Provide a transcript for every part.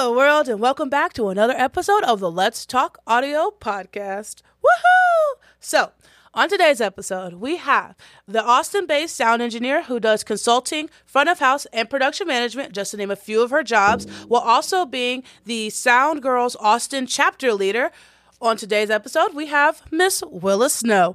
Hello, world, and welcome back to another episode of the Let's Talk Audio Podcast. Woohoo! So, on today's episode, we have the Austin based sound engineer who does consulting, front of house, and production management, just to name a few of her jobs, while also being the Sound Girls Austin chapter leader. On today's episode, we have Miss Willa Snow.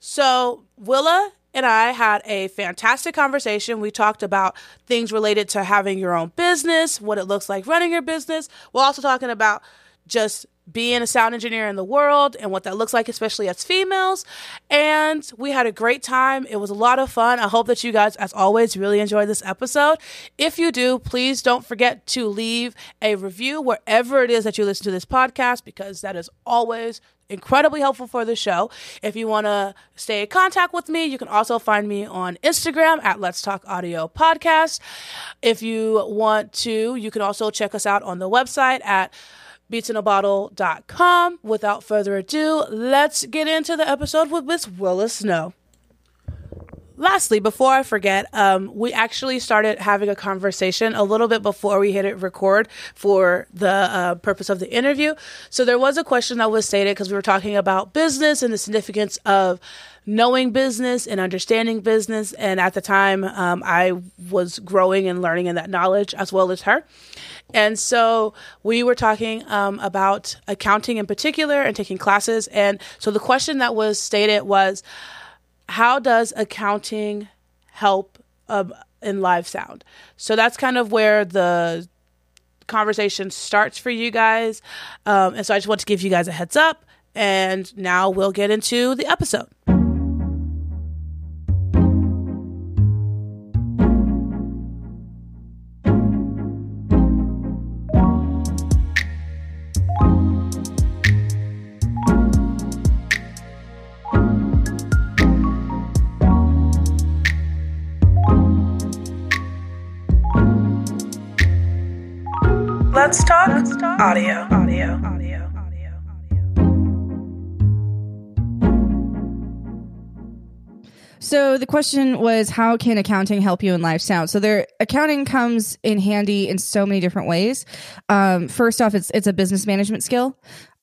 So, Willa and I had a fantastic conversation. We talked about things related to having your own business, what it looks like running your business. We're also talking about just being a sound engineer in the world and what that looks like, especially as females. And we had a great time. It was a lot of fun. I hope that you guys, as always, really enjoyed this episode. If you do, please don't forget to leave a review wherever it is that you listen to this podcast because that is always incredibly helpful for the show. If you want to stay in contact with me, you can also find me on Instagram at Let's Talk Audio Podcast. If you want to, you can also check us out on the website at beatsinabottle.com. Without further ado, let's get into the episode with Miss Willa Snow. Lastly, before I forget, um, we actually started having a conversation a little bit before we hit it record for the uh, purpose of the interview. So there was a question that was stated because we were talking about business and the significance of knowing business and understanding business. And at the time, um, I was growing and learning in that knowledge as well as her. And so we were talking um, about accounting in particular and taking classes. And so the question that was stated was, how does accounting help um, in live sound? So that's kind of where the conversation starts for you guys. Um, and so I just want to give you guys a heads up. And now we'll get into the episode. So the question was, how can accounting help you in life sound? So there, accounting comes in handy in so many different ways. Um, first off, it's it's a business management skill.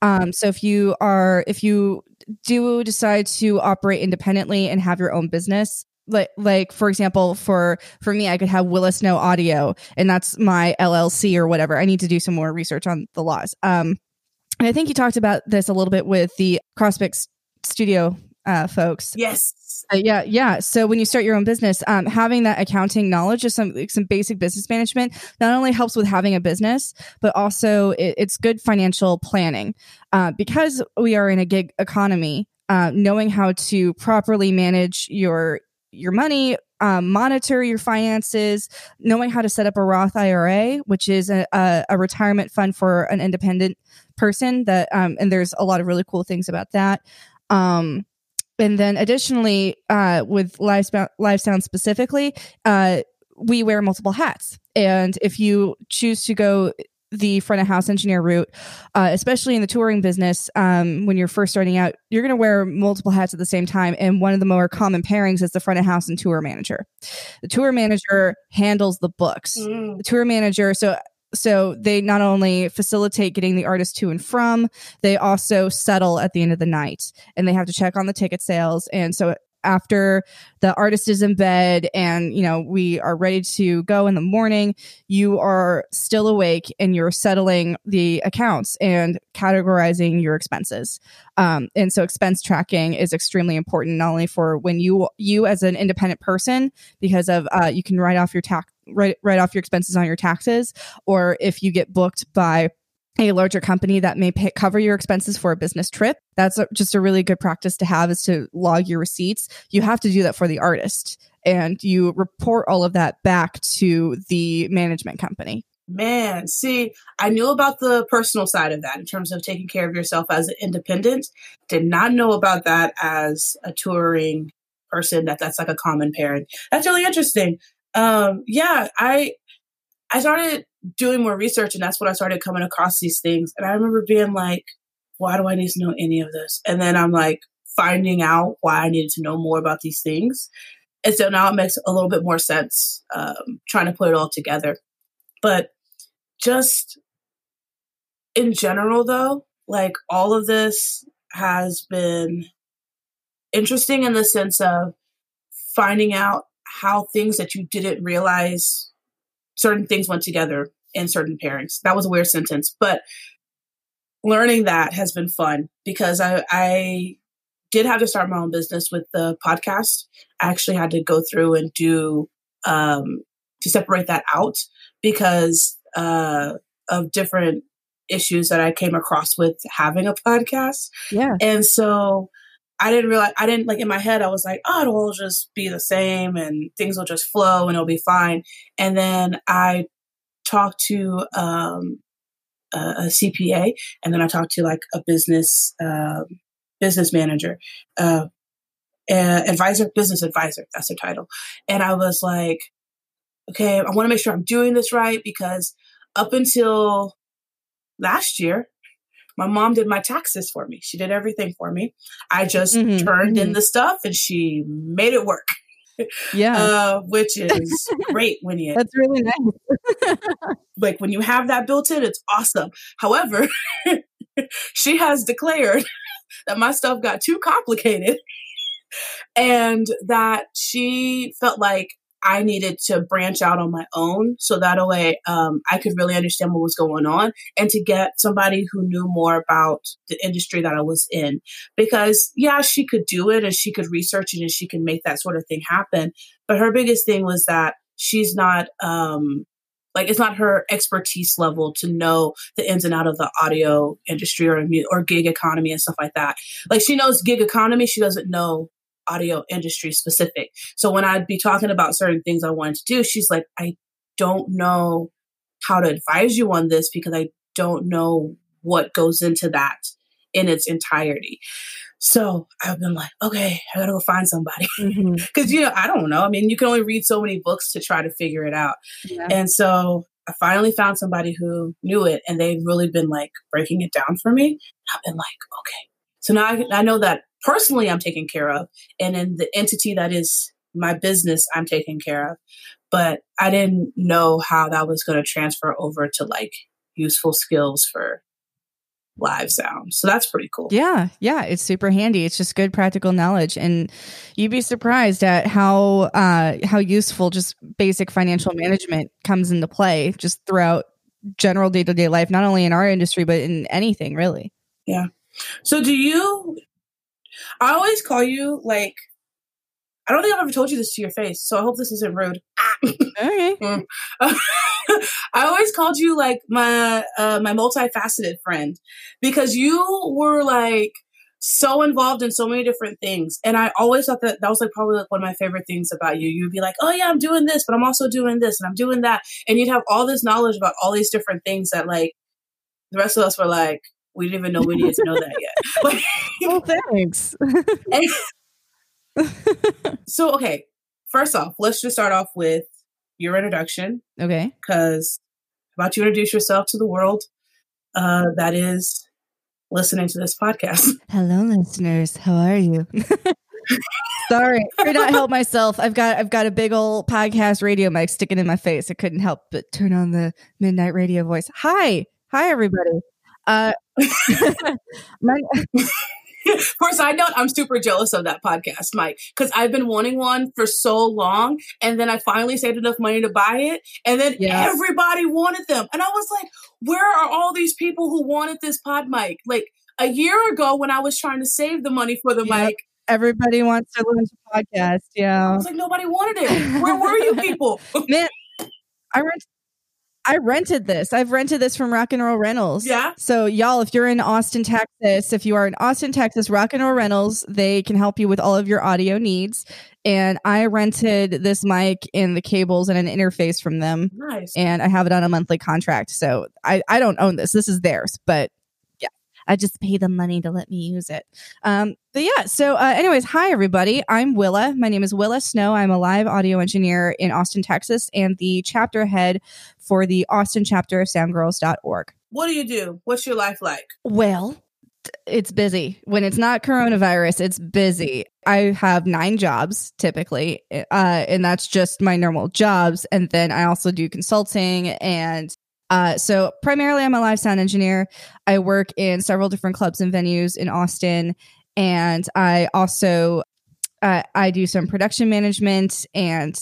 Um, so if you are, if you do decide to operate independently and have your own business, like like for example for for me i could have Willa Snow audio and that's my llc or whatever i need to do some more research on the laws um and i think you talked about this a little bit with the crossmix studio uh folks Yes. Uh, yeah, yeah. So when you start your own business, um, having that accounting knowledge, just some like, some basic business management, not only helps with having a business, but also it, it's good financial planning. Uh, because we are in a gig economy, uh, knowing how to properly manage your your money, um, monitor your finances, knowing how to set up a Roth IRA, which is a, a, a retirement fund for an independent person. That um, and there's a lot of really cool things about that. Um, and then additionally, uh, with live, sp- live sound specifically, uh, we wear multiple hats. And if you choose to go the front of house engineer route, uh, especially in the touring business, um, when you're first starting out, you're going to wear multiple hats at the same time. And one of the more common pairings is the front of house and tour manager. The tour manager handles the books. Mm. The tour manager, so so they not only facilitate getting the artist to and from, they also settle at the end of the night, and they have to check on the ticket sales. And so after the artist is in bed and you know we are ready to go in the morning you are still awake and you're settling the accounts and categorizing your expenses um, and so expense tracking is extremely important not only for when you you as an independent person because of uh, you can write off your tax write, write off your expenses on your taxes or if you get booked by a larger company that may pay, cover your expenses for a business trip. That's a, just a really good practice to have is to log your receipts. You have to do that for the artist and you report all of that back to the management company. Man, see, I knew about the personal side of that in terms of taking care of yourself as an independent. Did not know about that as a touring person. That that's like a common pairing. That's really interesting. Um, yeah, I I started doing more research, and that's when I started coming across these things. And I remember being like, "Why do I need to know any of this?" And then I'm like finding out why I needed to know more about these things. And so now it makes a little bit more sense um, trying to put it all together. But just in general, though, like all of this has been interesting in the sense of finding out how things that you didn't realize certain things went together in certain pairings. That was a weird sentence, but learning that has been fun because I, I did have to start my own business with the podcast. I actually had to go through and do um, to separate that out because uh, of different issues that I came across with having a podcast. Yeah. And so I didn't realize, I didn't like in my head, I was like, oh, it'll just be the same and things will just flow and it'll be fine. And then I talked to um, a, a, CPA and then I talked to like a business, uh, business manager, uh, advisor, business advisor. That's the title. And I was like, okay, I want to make sure I'm doing this right because up until last year, my mom did my taxes for me. She did everything for me. I just mm-hmm, turned mm-hmm. in the stuff and she made it work. Yeah. Uh, which is great when you. That's really nice. like when you have that built in, it's awesome. However, she has declared that my stuff got too complicated and that she felt like I needed to branch out on my own so that way um, I could really understand what was going on and to get somebody who knew more about the industry that I was in. Because, yeah, she could do it and she could research it and she can make that sort of thing happen. But her biggest thing was that she's not, um, like, it's not her expertise level to know the ins and out of the audio industry or, or gig economy and stuff like that. Like, she knows gig economy, she doesn't know audio industry specific. So when I'd be talking about certain things I wanted to do, she's like, I don't know how to advise you on this because I don't know what goes into that in its entirety. So I've been like, okay, I gotta go find somebody. Because, mm-hmm. you know, I don't know. I mean, you can only read so many books to try to figure it out. Yeah. And so I finally found somebody who knew it and they've really been like breaking it down for me. I've been like, okay. So now I, I know that personally I'm taken care of. And in the entity that is my business, I'm taken care of. But I didn't know how that was going to transfer over to like useful skills for live sound. So that's pretty cool. Yeah. Yeah. It's super handy. It's just good practical knowledge. And you'd be surprised at how uh how useful just basic financial management comes into play just throughout general day to day life, not only in our industry, but in anything really. Yeah. So do you I always call you like I don't think I've ever told you this to your face, so I hope this isn't rude. Okay. Mm. I always called you like my uh, my multifaceted friend because you were like so involved in so many different things, and I always thought that that was like probably like one of my favorite things about you. You'd be like, "Oh yeah, I'm doing this, but I'm also doing this, and I'm doing that," and you'd have all this knowledge about all these different things that like the rest of us were like, we didn't even know we needed to know that yet. well, thanks. so, okay, first off, let's just start off with your introduction. Okay. Because about to introduce yourself to the world uh, that is listening to this podcast. Hello, listeners. How are you? Sorry, could not help myself. I've got I've got a big old podcast radio mic sticking in my face. I couldn't help but turn on the midnight radio voice. Hi, hi, everybody. Uh, my, For a side note, I'm super jealous of that podcast, mic, because I've been wanting one for so long. And then I finally saved enough money to buy it. And then yes. everybody wanted them. And I was like, where are all these people who wanted this pod mic? Like a year ago when I was trying to save the money for the yep. mic. Everybody wants to launch a podcast. Yeah. I was like, nobody wanted it. Where were you people? Man, I went I rented this. I've rented this from Rock and Roll Rentals. Yeah. So y'all, if you're in Austin, Texas, if you are in Austin, Texas, Rock and Roll Rentals, they can help you with all of your audio needs. And I rented this mic and the cables and an interface from them. Nice. And I have it on a monthly contract. So I, I don't own this. This is theirs, but I just pay them money to let me use it. Um, but yeah, so uh, anyways, hi everybody. I'm Willa. My name is Willa Snow. I'm a live audio engineer in Austin, Texas, and the chapter head for the Austin chapter of soundgirls.org. What do you do? What's your life like? Well, it's busy. When it's not coronavirus, it's busy. I have nine jobs typically, uh, and that's just my normal jobs. And then I also do consulting and Uh, so primarily, I'm a live sound engineer. I work in several different clubs and venues in Austin, and I also uh, I do some production management and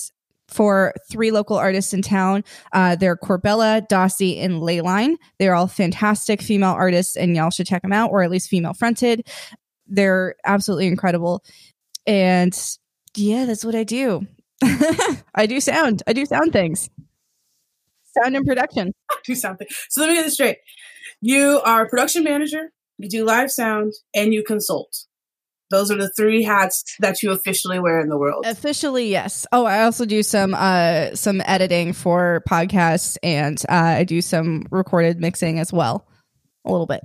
for three local artists in town. Uh, they're Corbella, Dossie, and Leyline. They're all fantastic female artists, and y'all should check them out, or at least female fronted. They're absolutely incredible. And yeah, that's what I do. I do sound. I do sound things. Sound and production. Do something. So let me get this straight. You are a production manager, you do live sound, and you consult. Those are the three hats that you officially wear in the world. Officially, yes. Oh, I also do some uh some editing for podcasts and uh, I do some recorded mixing as well. A little bit.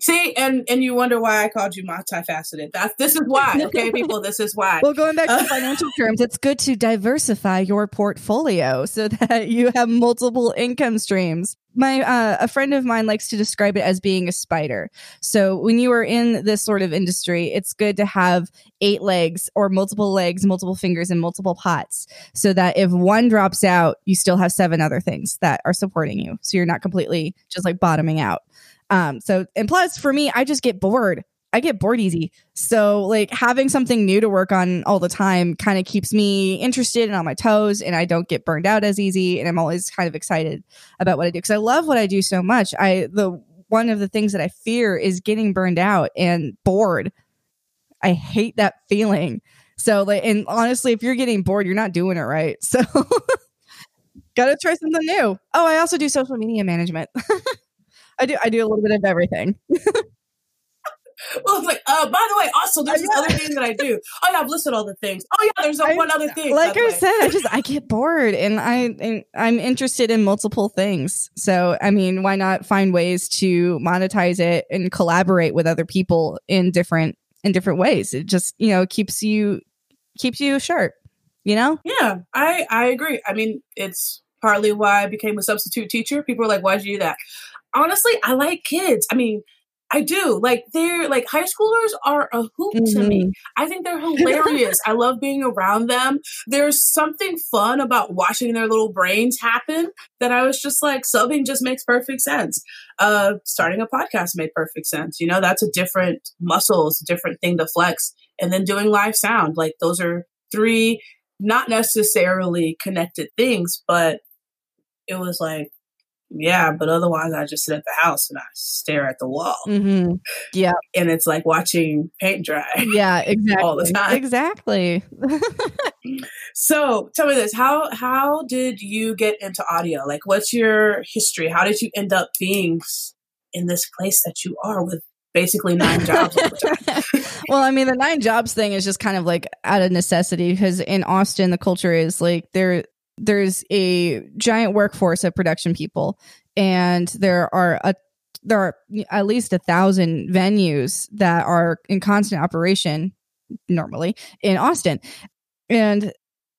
See, and and you wonder why I called you multifaceted. That this is why, okay, people. This is why. Well, going back to financial terms, it's good to diversify your portfolio so that you have multiple income streams. My uh, a friend of mine likes to describe it as being a spider. So when you are in this sort of industry, it's good to have eight legs or multiple legs, multiple fingers, and multiple pots, so that if one drops out, you still have seven other things that are supporting you. So you're not completely just like bottoming out. Um, so and plus for me, I just get bored. I get bored easy. So like having something new to work on all the time kind of keeps me interested and on my toes and I don't get burned out as easy and I'm always kind of excited about what I do cuz I love what I do so much. I the one of the things that I fear is getting burned out and bored. I hate that feeling. So like and honestly if you're getting bored, you're not doing it right. So got to try something new. Oh, I also do social media management. I do. I do a little bit of everything. well, it's like, uh, by the way, also there's this other thing that I do. Oh yeah, I've listed all the things. Oh yeah, there's a, one other thing. Like I said, I just I get bored, and I and I'm interested in multiple things. So I mean, why not find ways to monetize it and collaborate with other people in different in different ways? It just you know keeps you keeps you sharp. You know? Yeah, I I agree. I mean, it's partly why I became a substitute teacher. People are like, why'd you do that? Honestly, I like kids. I mean, I do. Like they're like high schoolers are a hoot mm-hmm. to me. Mm-hmm. I think they're hilarious. I love being around them. There's something fun about watching their little brains happen that I was just like subbing just makes perfect sense. Uh starting a podcast made perfect sense. You know, that's a different muscle, it's a different thing to flex. And then doing live sound. Like those are three not necessarily connected things, but it was like yeah, but otherwise I just sit at the house and I stare at the wall. Mm-hmm. Yeah. And it's like watching paint dry. Yeah, exactly. all the time. Exactly. so tell me this. How how did you get into audio? Like what's your history? How did you end up being in this place that you are with basically nine jobs well, I mean, the nine jobs thing is just kind of like out of necessity because in Austin, the culture is like there there's a giant workforce of production people and there are a there are at least a thousand venues that are in constant operation normally in austin. And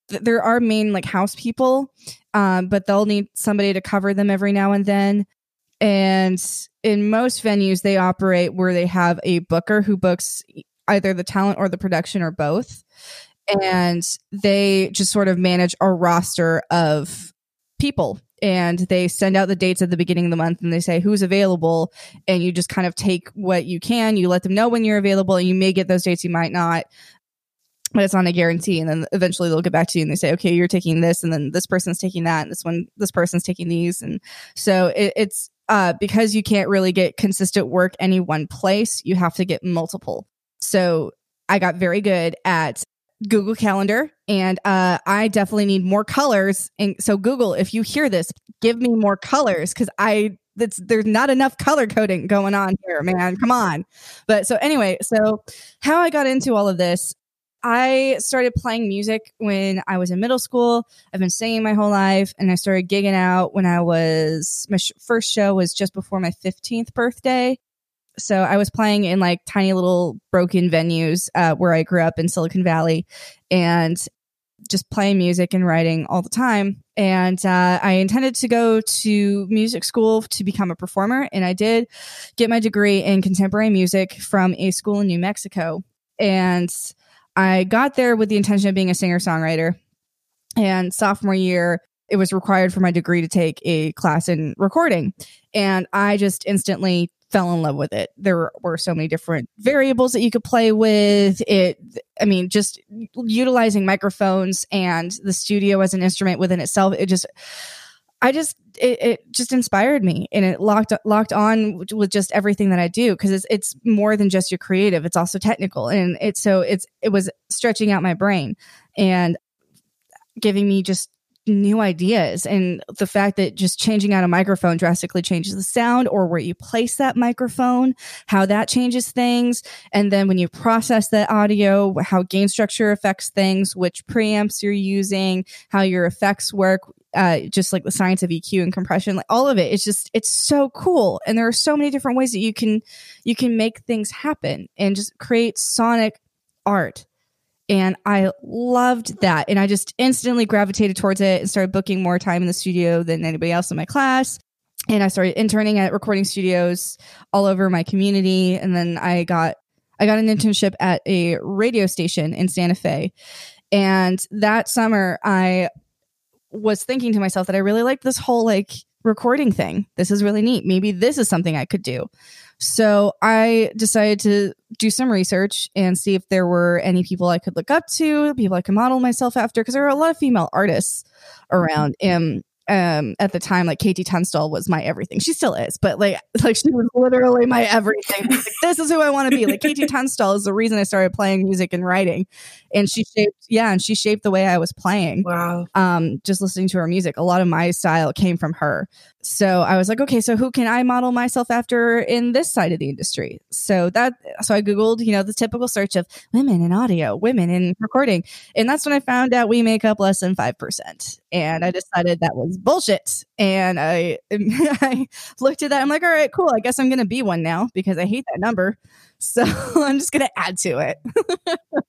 th- there are main like house people um, but they'll need somebody to cover them every now and then. And in most venues they operate where they have a booker who books either the talent or the production or both and they just sort of manage a roster of people. And they send out the dates at the beginning of the month and they say who's available? And you just kind of take what you can. You let them know when you're available. And you may get those dates you might not but it's not a guarantee. And then eventually they'll get back to you and they say okay you're taking this and then this person's taking that and this one this person's taking these. And so it, it's uh, because you can't really get consistent work any one place you have to get multiple. So i got very good at Google Calendar, and uh, I definitely need more colors. And so, Google, if you hear this, give me more colors because I that's there's not enough color coding going on here, man. Come on. But so anyway, so how I got into all of this, I started playing music when I was in middle school. I've been singing my whole life, and I started gigging out when I was my sh- first show was just before my 15th birthday. So I was playing in like tiny little broken venues uh, where I grew up in Silicon Valley and just playing music and writing all the time. And uh, I intended to go to music school to become a performer. And I did get my degree in contemporary music from a school in New Mexico. And I got there with the intention of being a singer songwriter. And sophomore year, it was required for my degree to take a class in recording. And I just instantly fell in love with it. There were so many different variables that you could play with. It, I mean, just utilizing microphones and the studio as an instrument within itself. It just, I just, it, it just inspired me and it locked, locked on with just everything that I do. Cause it's, it's more than just your creative. It's also technical. And it's, so it's, it was stretching out my brain and giving me just new ideas. And the fact that just changing out a microphone drastically changes the sound or where you place that microphone how that changes things. And then when you process that audio how gain structure affects things which preamps you're using how your effects work uh, just like the science of EQ and compression, like all of it, it's just it's so cool, and there are so many different ways that you can you can make things happen and just create sonic art and I loved that. And I just instantly gravitated towards it and started booking more time in the studio than anybody else in my class. And I started interning at recording studios all over my community. And then I got I got an internship at a radio station in Santa Fe. And that summer I was thinking to myself that I really liked this whole like recording thing. This is really neat. Maybe this is something I could do. So I decided to do some research and see if there were any people I could look up to, people I could model myself after, because there are a lot of female artists around. And um at the time like KT Tunstall was my everything. She still is, but like like she was literally my everything. Like, this is who I want to be. Like KT Tunstall is the reason I started playing music and writing. And she shaped yeah, and she shaped the way I was playing. Wow. Um just listening to her music. A lot of my style came from her. So I was like, okay, so who can I model myself after in this side of the industry? So that so I googled, you know, the typical search of women in audio, women in recording. And that's when I found out we make up less than 5%. And I decided that was bullshit. And I, I looked at that. I'm like, all right, cool. I guess I'm going to be one now because I hate that number. So I'm just going to add to it.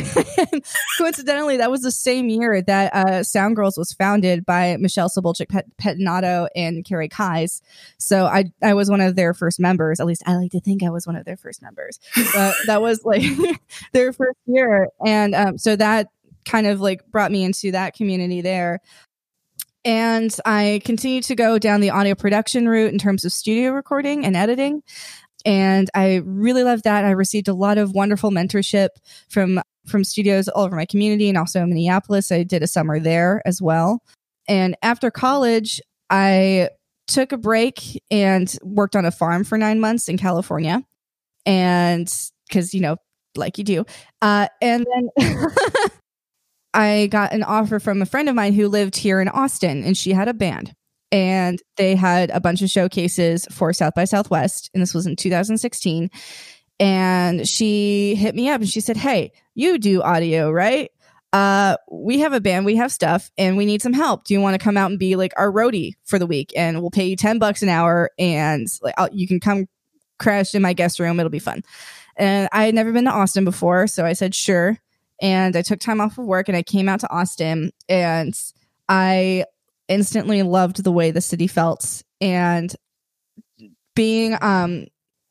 coincidentally, that was the same year that uh, Sound Girls was founded by Michelle Sabolchick Pet- Pettinato and Karrie Keyes. So I I was one of their first members. At least I like to think I was one of their first members. But that was like their first year, and um, so that kind of like brought me into that community there. And I continued to go down the audio production route in terms of studio recording and editing. And I really loved that. I received a lot of wonderful mentorship from from studios all over my community and also in Minneapolis. I did a summer there as well. And after college, I took a break and worked on a farm for nine months in California. And because, you know, like you do. Uh, and then I got an offer from a friend of mine who lived here in Austin and she had a band and they had a bunch of showcases for South by Southwest. And this was in 2016. And she hit me up and she said, Hey, you do audio, right? Uh, we have a band, we have stuff, and we need some help. Do you want to come out and be like our roadie for the week? And we'll pay you 10 bucks an hour and like I'll, you can come crash in my guest room. It'll be fun. And I had never been to Austin before. So I said, sure and I took time off of work and I came out to Austin and I instantly loved the way the city felt and being um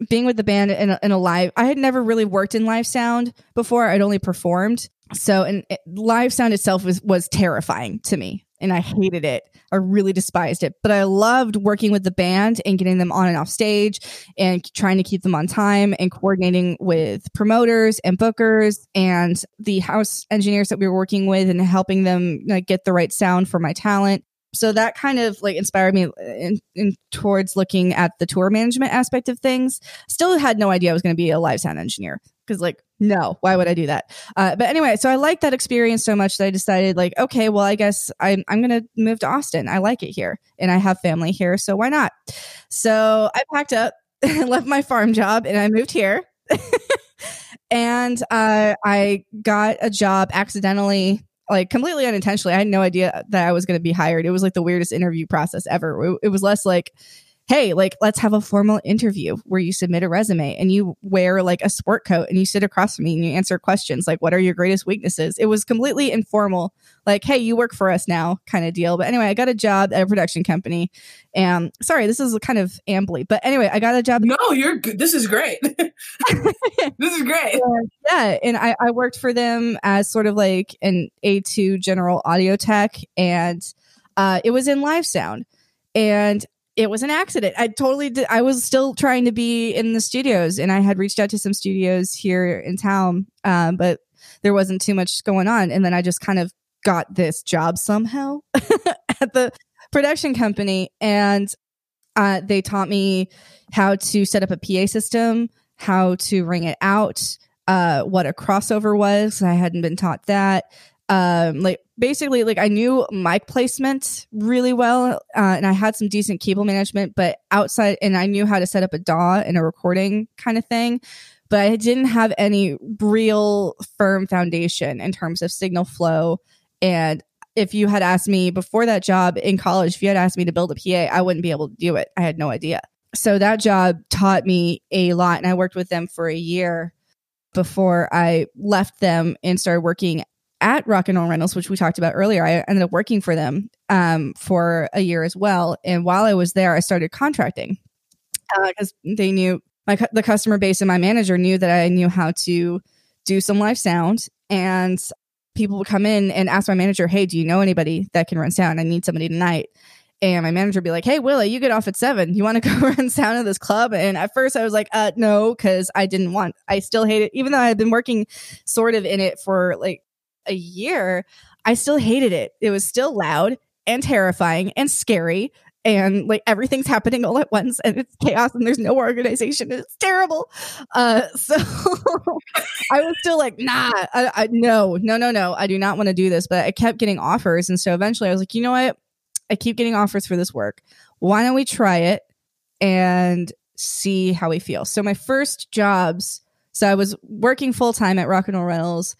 being with the band in a, in a live I had never really worked in live sound before I'd only performed so and it, live sound itself was was terrifying to me and I hated it. I really despised it, but I loved working with the band and getting them on and off stage and trying to keep them on time and coordinating with promoters and bookers and the house engineers that we were working with and helping them like, get the right sound for my talent. So that kind of like inspired me in, in towards looking at the tour management aspect of things. Still had no idea I was going to be a live sound engineer because like no why would i do that? Uh, but anyway so i liked that experience so much that i decided like okay well i guess i'm, I'm gonna move to austin. I like it here and i have family here so why not? So i packed up and left my farm job and i moved here. And uh, i got a job accidentally like completely unintentionally i had no idea that i was going to be hired. It was like the weirdest interview process ever. It, it was less like hey, like, let's have a formal interview where you submit a resume and you wear like a sport coat and you sit across from me and you answer questions like, what are your greatest weaknesses? It was completely informal, like, hey, you work for us now kind of deal. But anyway, I got a job at a production company. And sorry, this is kind of ambly, but anyway, I got a job. No, you're good. This is great. this is great. yeah. And I, I worked for them as sort of like an A2 general audio tech. And Uh, it was in live sound, and it was an accident. I totally did. I was still trying to be in the studios, and I had reached out to some studios here in town, um, but there wasn't too much going on. And then I just kind of got this job somehow at the production company, and uh, they taught me how to set up a PA system, how to ring it out, uh, what a crossover was. I hadn't been taught that. Um, like basically, like I knew mic placement really well, uh, and I had some decent cable management, but outside, and I knew how to set up a DAW and a recording kind of thing. But I didn't have any real firm foundation in terms of signal flow. And if you had asked me before that job in college, if you had asked me to build a PA, I wouldn't be able to do it. I had no idea. So that job taught me a lot, and I worked with them for a year before I left them and started working at Rock and Roll Rentals, which we talked about earlier. I ended up working for them um, for a year as well. And while I was there, I started contracting because uh, they knew my the customer base and my manager knew that I knew how to do some live sound and people would come in and ask my manager, "Hey, do you know anybody that can run sound? I need somebody tonight." And my manager would be like, "Hey, Willie, you get off at seven. You want to go run sound at this club?" And at first, I was like, "Uh, no," because I didn't want. I still hate it, even though I had been working sort of in it for like a year. I still hated it. It was still loud and terrifying and scary and like everything's happening all at once and it's chaos and there's no organization and it's terrible uh so i was still like nah I, I, no no no no i do not want to do this but i kept getting offers and so eventually i was like you know what I keep getting offers for this work. Why don't we try it and see how we feel? So my first jobs, so I was working full time at Rock and Roll Rentals,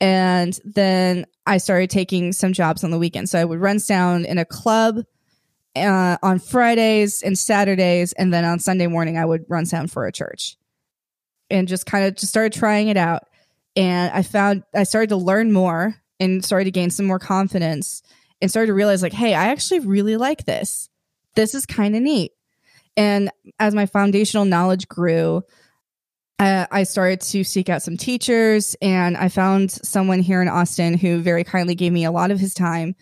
and then I started taking some jobs on the weekend. So I would run sound in a club uh, on Fridays and Saturdays, and then on Sunday morning I would run sound for a church, and just kind of just started trying it out. And I found I started to learn more and started to gain some more confidence and started to realize like, hey, I actually really like this. This is kind of neat. And as my foundational knowledge grew, uh, I started to seek out some teachers, and I found someone here in Austin who very kindly gave me a lot of his time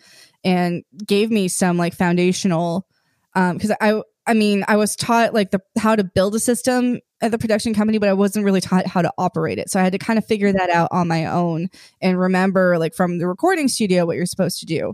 and gave me some like foundational. Because um, I, I mean, I was taught like the how to build a system at the production company, but I wasn't really taught how to operate it. So I had to kind of figure that out on my own and remember, like from the recording studio, what you're supposed to do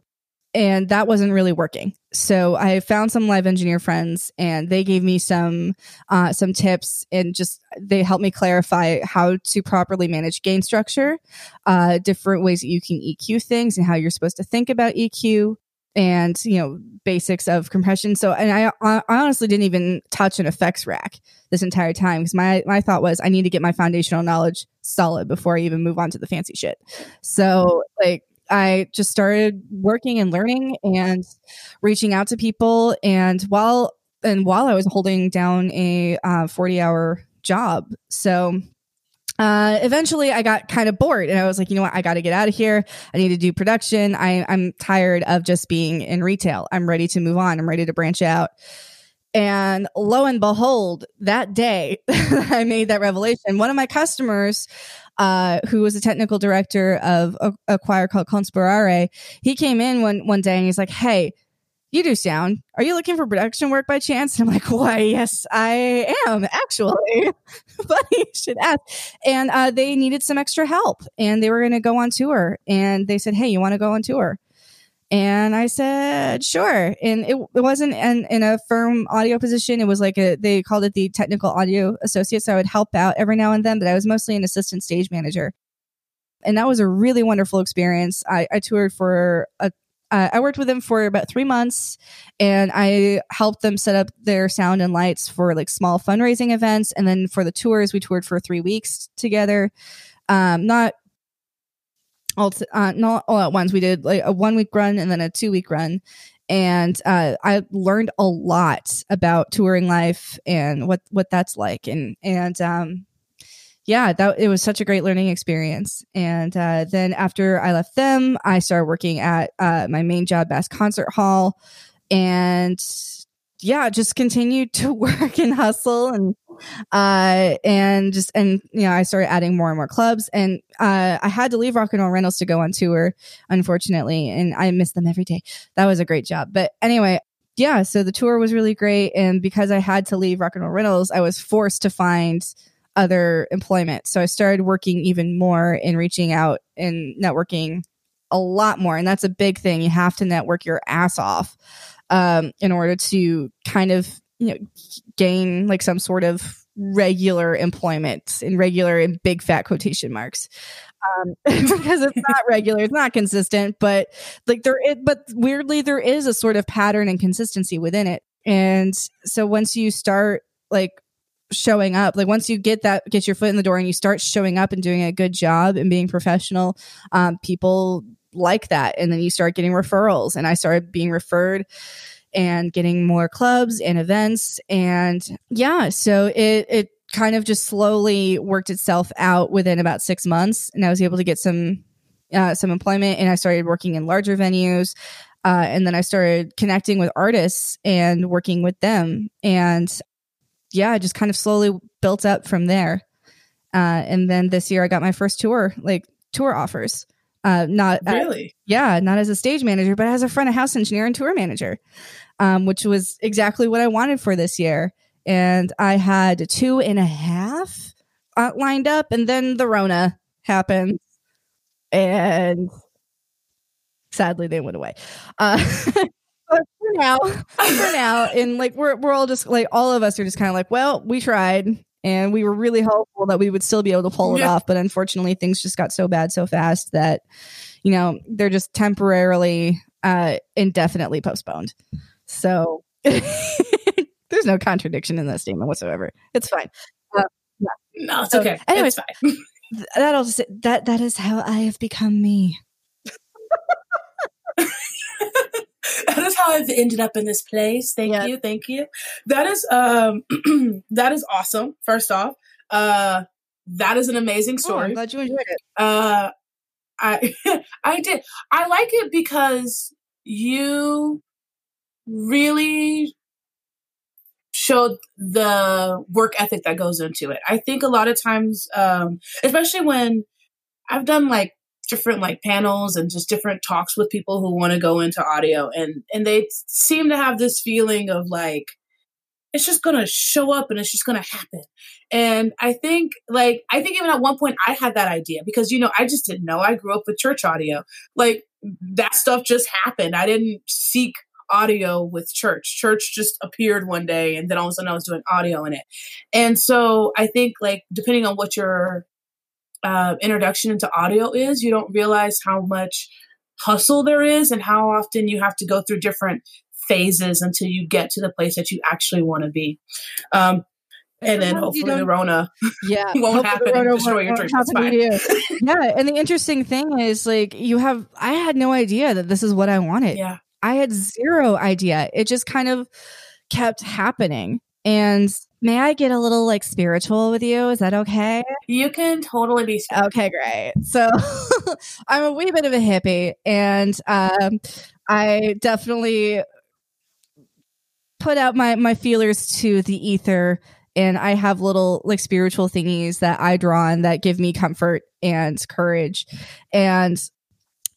and that wasn't really working. So I found some live engineer friends, and they gave me some uh, some tips, and just they helped me clarify how to properly manage gain structure, uh, different ways that you can EQ things, and how you're supposed to think about EQ, and you know basics of compression. So, and I, I honestly didn't even touch an effects rack this entire time because my my thought was I need to get my foundational knowledge solid before I even move on to the fancy shit. So, like I just started working and learning and reaching out to people. And while and while I was holding down a uh, 40 hour job, so uh, eventually I got kind of bored and I was like, you know what? I got to get out of here. I need to do production. I, I'm tired of just being in retail. I'm ready to move on. I'm ready to branch out. And lo and behold, that day I made that revelation, one of my customers uh, who was a technical director of a, a choir called Conspirare, he came in one one day and he's like, "Hey, you do sound. Are you looking for production work by chance?" And I'm like, "Why, yes, I am actually." but you should ask. And uh, they needed some extra help, and they were going to go on tour. And they said, "Hey, you want to go on tour?" And I said, sure. And it, it wasn't in, in a firm audio position. It was like a, they called it the technical audio associate. So I would help out every now and then, but I was mostly an assistant stage manager. And that was a really wonderful experience. I, I toured for a uh, I worked with them for about three months and I helped them set up their sound and lights for like small fundraising events. And then for the tours, we toured for three weeks together. Um, not all t- uh, not all at once. We did like a one week run and then a two week run, and uh, I learned a lot about touring life and what what that's like. And and um, yeah, that it was such a great learning experience. And uh, then after I left them, I started working at uh, my main job, Bass Concert Hall, and yeah, just continued to work and hustle and uh, and just and you know I started adding more and more clubs, and uh, I had to leave Rock and Roll Rentals to go on tour, unfortunately, and I miss them every day. That was a great job, but anyway. Yeah, so the tour was really great, and because I had to leave Rock and Roll Rentals, I was forced to find other employment. So I started working even more and reaching out and networking a lot more. And that's a big thing. You have to network your ass off um, in order to kind of, you know, gain like some sort of regular employment in regular in big fat quotation marks. Um, because it's not regular, it's not consistent, but like there, but weirdly, there is a sort of pattern and consistency within it. And so once you start like showing up like once you get that get your foot in the door and you start showing up and doing a good job and being professional um, people like that and then you start getting referrals and i started being referred and getting more clubs and events and yeah so it it kind of just slowly worked itself out within about six months and i was able to get some uh, some employment and i started working in larger venues uh, and then i started connecting with artists and working with them and yeah, just kind of slowly built up from there. Uh, and then this year I got my first tour, like tour offers. Uh, not really, uh, yeah, not as a stage manager, but as a front of house engineer and tour manager, um, which was exactly what I wanted for this year. And I had two and a half uh, lined up, and then the Rona happened, and sadly they went away. Uh, but for now, for now, and like we're we're all just like all of us are just kind of like, well, we tried, and we were really hopeful that we would still be able to pull it yeah. off, but unfortunately, things just got so bad so fast that you know they're just temporarily, uh, indefinitely postponed. So there's no contradiction in that statement whatsoever. It's fine. Uh, yeah. No, it's okay. Anyways, it's fine. that'll just that that is how I have become me. that is how I've ended up in this place. Thank you, thank you. That is um that is awesome. First off, uh that is an amazing story. Oh, I'm glad you enjoyed it. Uh I I did. I like it because you really showed the work ethic that goes into it. I think a lot of times um especially when I've done like different like panels and just different talks with people who want to go into audio and and they seem to have this feeling of like it's just to show up and it's just to happen. And I think, like, I think even at one point I had that idea because, you know, I just didn't know. I grew up with church audio. Like, that stuff just happened. I didn't seek audio with church. Church just appeared one day and then all of a sudden I was doing audio in it. And so I think, like, depending on what your uh, introduction into audio is, you don't realize how much hustle there is and how often you have to go through different phases until you get to the place that you actually want to be. Um, and then hopefully the Rona yeah, won't happen and destroy your. You. yeah, and the interesting thing is like you have I had no idea that this is what I wanted. Yeah. I had zero idea. It just kind of kept happening. And may I get a little like spiritual with you? Is that okay? You can totally be spiritual. Okay, great. So I'm a wee bit of a hippie and um, I definitely put out my my feelers to the ether and I have little like spiritual thingies that I draw on that give me comfort and courage. And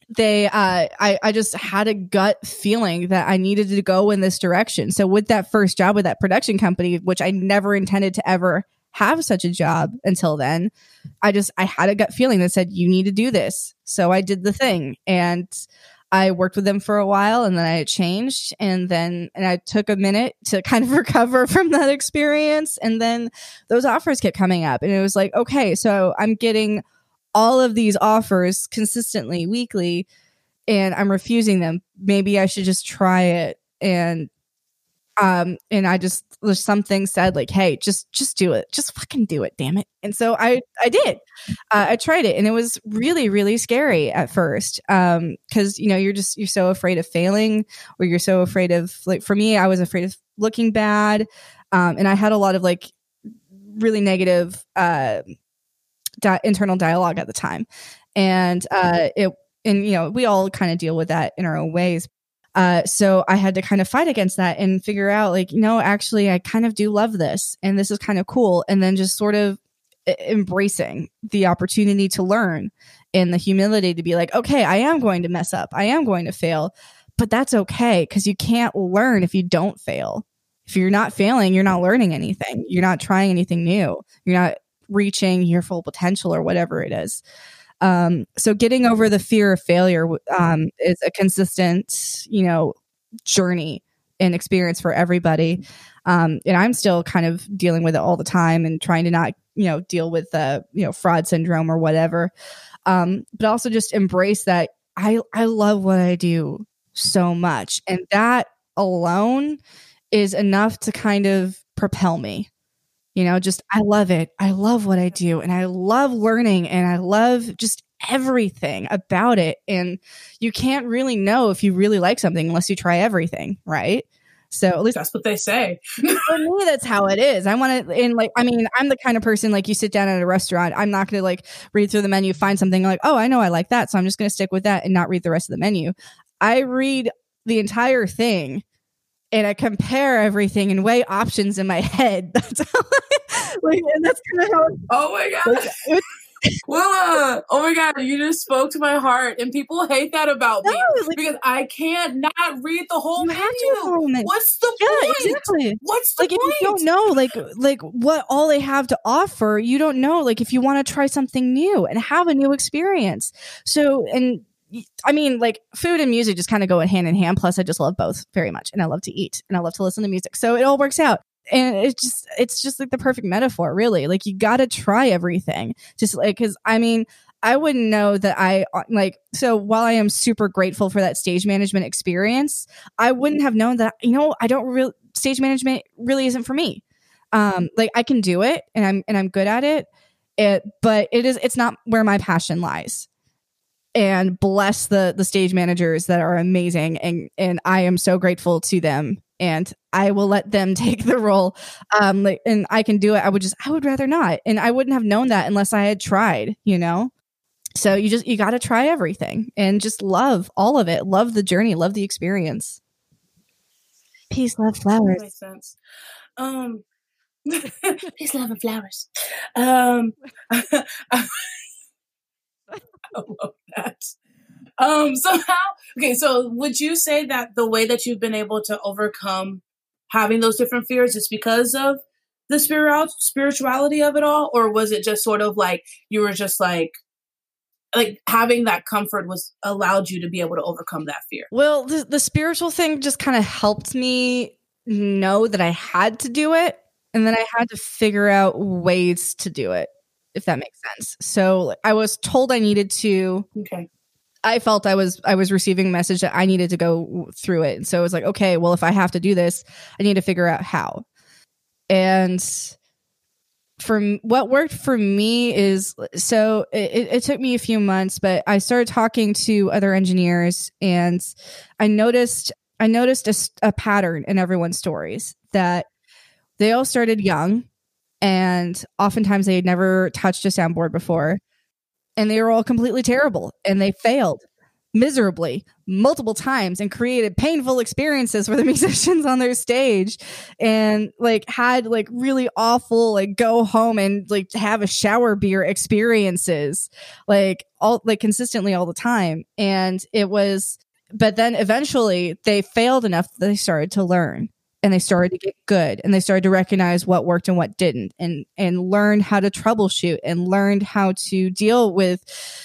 they uh I, I just had a gut feeling that I needed to go in this direction. So with that first job with that production company, which I never intended to ever have such a job until then, I just I had a gut feeling that said you need to do this. So I did the thing and I worked with them for a while and then I changed and then and I took a minute to kind of recover from that experience and then those offers kept coming up and it was like okay, so I'm getting all of these offers consistently weekly and I'm refusing them. Maybe I should just try it. And um and I just there's something said like hey just just do it. Just fucking do it damn it. And so I I did. Uh, I tried it and it was really really scary at first um because you know you're just you're so afraid of failing or you're so afraid of like for me I was afraid of looking bad um and I had a lot of like really negative uh di- internal dialogue at the time, and uh, it and you know we all kind of deal with that in our own ways. Uh, so I had to kind of fight against that and figure out, like, no, actually, I kind of do love this and this is kind of cool. And then just sort of embracing the opportunity to learn and the humility to be like, okay, I am going to mess up. I am going to fail, but that's okay because you can't learn if you don't fail. If you're not failing, you're not learning anything. You're not trying anything new. You're not reaching your full potential or whatever it is. Um, so getting over the fear of failure um, is a consistent, you know, journey and experience for everybody. Um, and I'm still kind of dealing with it all the time and trying to not, you know, deal with the, you know, fraud syndrome or whatever. Um, but also just embrace that I, I love what I do so much. And that alone is enough to kind of propel me. You know, just I love it. I love what I do and I love learning and I love just everything about it. And you can't really know if you really like something unless you try everything, right? So at least that's what they say. for me, that's how it is. I want to, and like, I mean, I'm the kind of person like you sit down at a restaurant. I'm not going to like read through the menu, find something like, oh, I know I like that, so I'm just going to stick with that and not read the rest of the menu. I read the entire thing and I compare everything and weigh options in my head. That's how, I, like, and that's kind of how. Oh my god! Willa, oh my god, you just spoke to my heart, and people hate that about no, me like, because I can't not read the whole menu. What's the yeah, point? Exactly. What's the like point? if you don't know, like like what all they have to offer, you don't know. Like if you want to try something new and have a new experience, so and I mean, like food and music just kind of go hand in hand. Plus, I just love both very much, and I love to eat and I love to listen to music, so it all works out and it's just it's just like the perfect metaphor really. Like you got to try everything just like because i mean i wouldn't know that i uh, like so while i am super grateful for that stage management experience i wouldn't have known that you know i don't really stage management really isn't for me. Um like i can do it and i'm and i'm good at it it but it is it's not where my passion lies and bless the the stage managers that are amazing and and I am so grateful to them and I will let them take the role. Um, like, and I can do it. I would just, I would rather not. And I wouldn't have known that unless I had tried, you know? So you just, you got to try everything and just love all of it. Love the journey, love the experience. Peace, love, flowers. That makes sense. Um, peace, love, and flowers. Um, I love that. Um, so how, okay, so would you say that the way that you've been able to overcome having those different fears is because of the spirit spirituality of it all? Or was it just sort of like you were just like, like having that comfort was allowed you to be able to overcome that fear? Well, the, the spiritual thing just kind of helped me know that I had to do it. And then I had to figure out ways to do it, if that makes sense. So I was told I needed to okay. I felt I was I was receiving a message that I needed to go through it. And so it was like, okay, well, if I have to do this, I need to figure out how. And for what worked for me is so it, it took me a few months, but I started talking to other engineers, and I noticed I noticed a, a pattern in everyone's stories that they all started young, and oftentimes they had never touched a soundboard before. And they were all completely terrible and they failed miserably multiple times and created painful experiences for the musicians on their stage and like had like really awful like go home and like have a shower beer experiences like all like consistently all the time. And it was but then eventually they failed enough that they started to learn and they started to get good and they started to recognize what worked and what didn't and and learned how to troubleshoot and learned how to deal with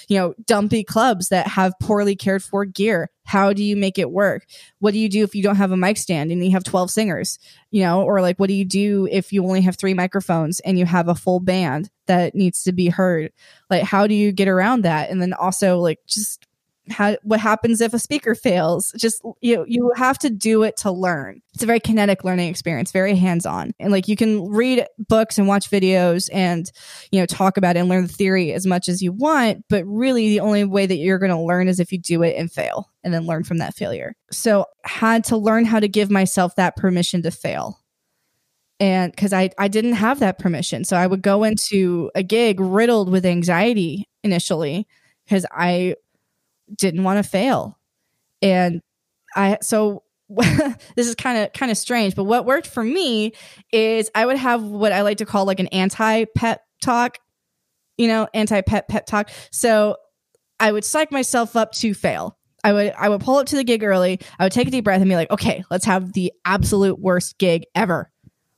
you know dumpy clubs that have poorly cared for gear. How do you make it work? What do you do if you don't have a mic stand and you have 12 singers you know? Or like what do you do if you only have three microphones and you have a full band that needs to be heard? Like how do you get around that? And then also like just how, what happens if a speaker fails? Just you you have to do it to learn. It's a very kinetic learning experience very hands-on. And like you can read books and watch videos and you know talk about it and learn the theory as much as you want but really the only way that you're going to learn is if you do it and fail and then learn from that failure. So had to learn how to give myself that permission to fail. And because I, I didn't have that permission. So i would go into a gig riddled with anxiety initially because i didn't want to fail. And I so this is kind of kind of strange, but what worked for me is I would have what I like to call like an anti pep talk, you know, anti pep pep talk. So I would psych myself up to fail. I would I would pull up to the gig early. I would take a deep breath and be like, okay, let's have the absolute worst gig ever.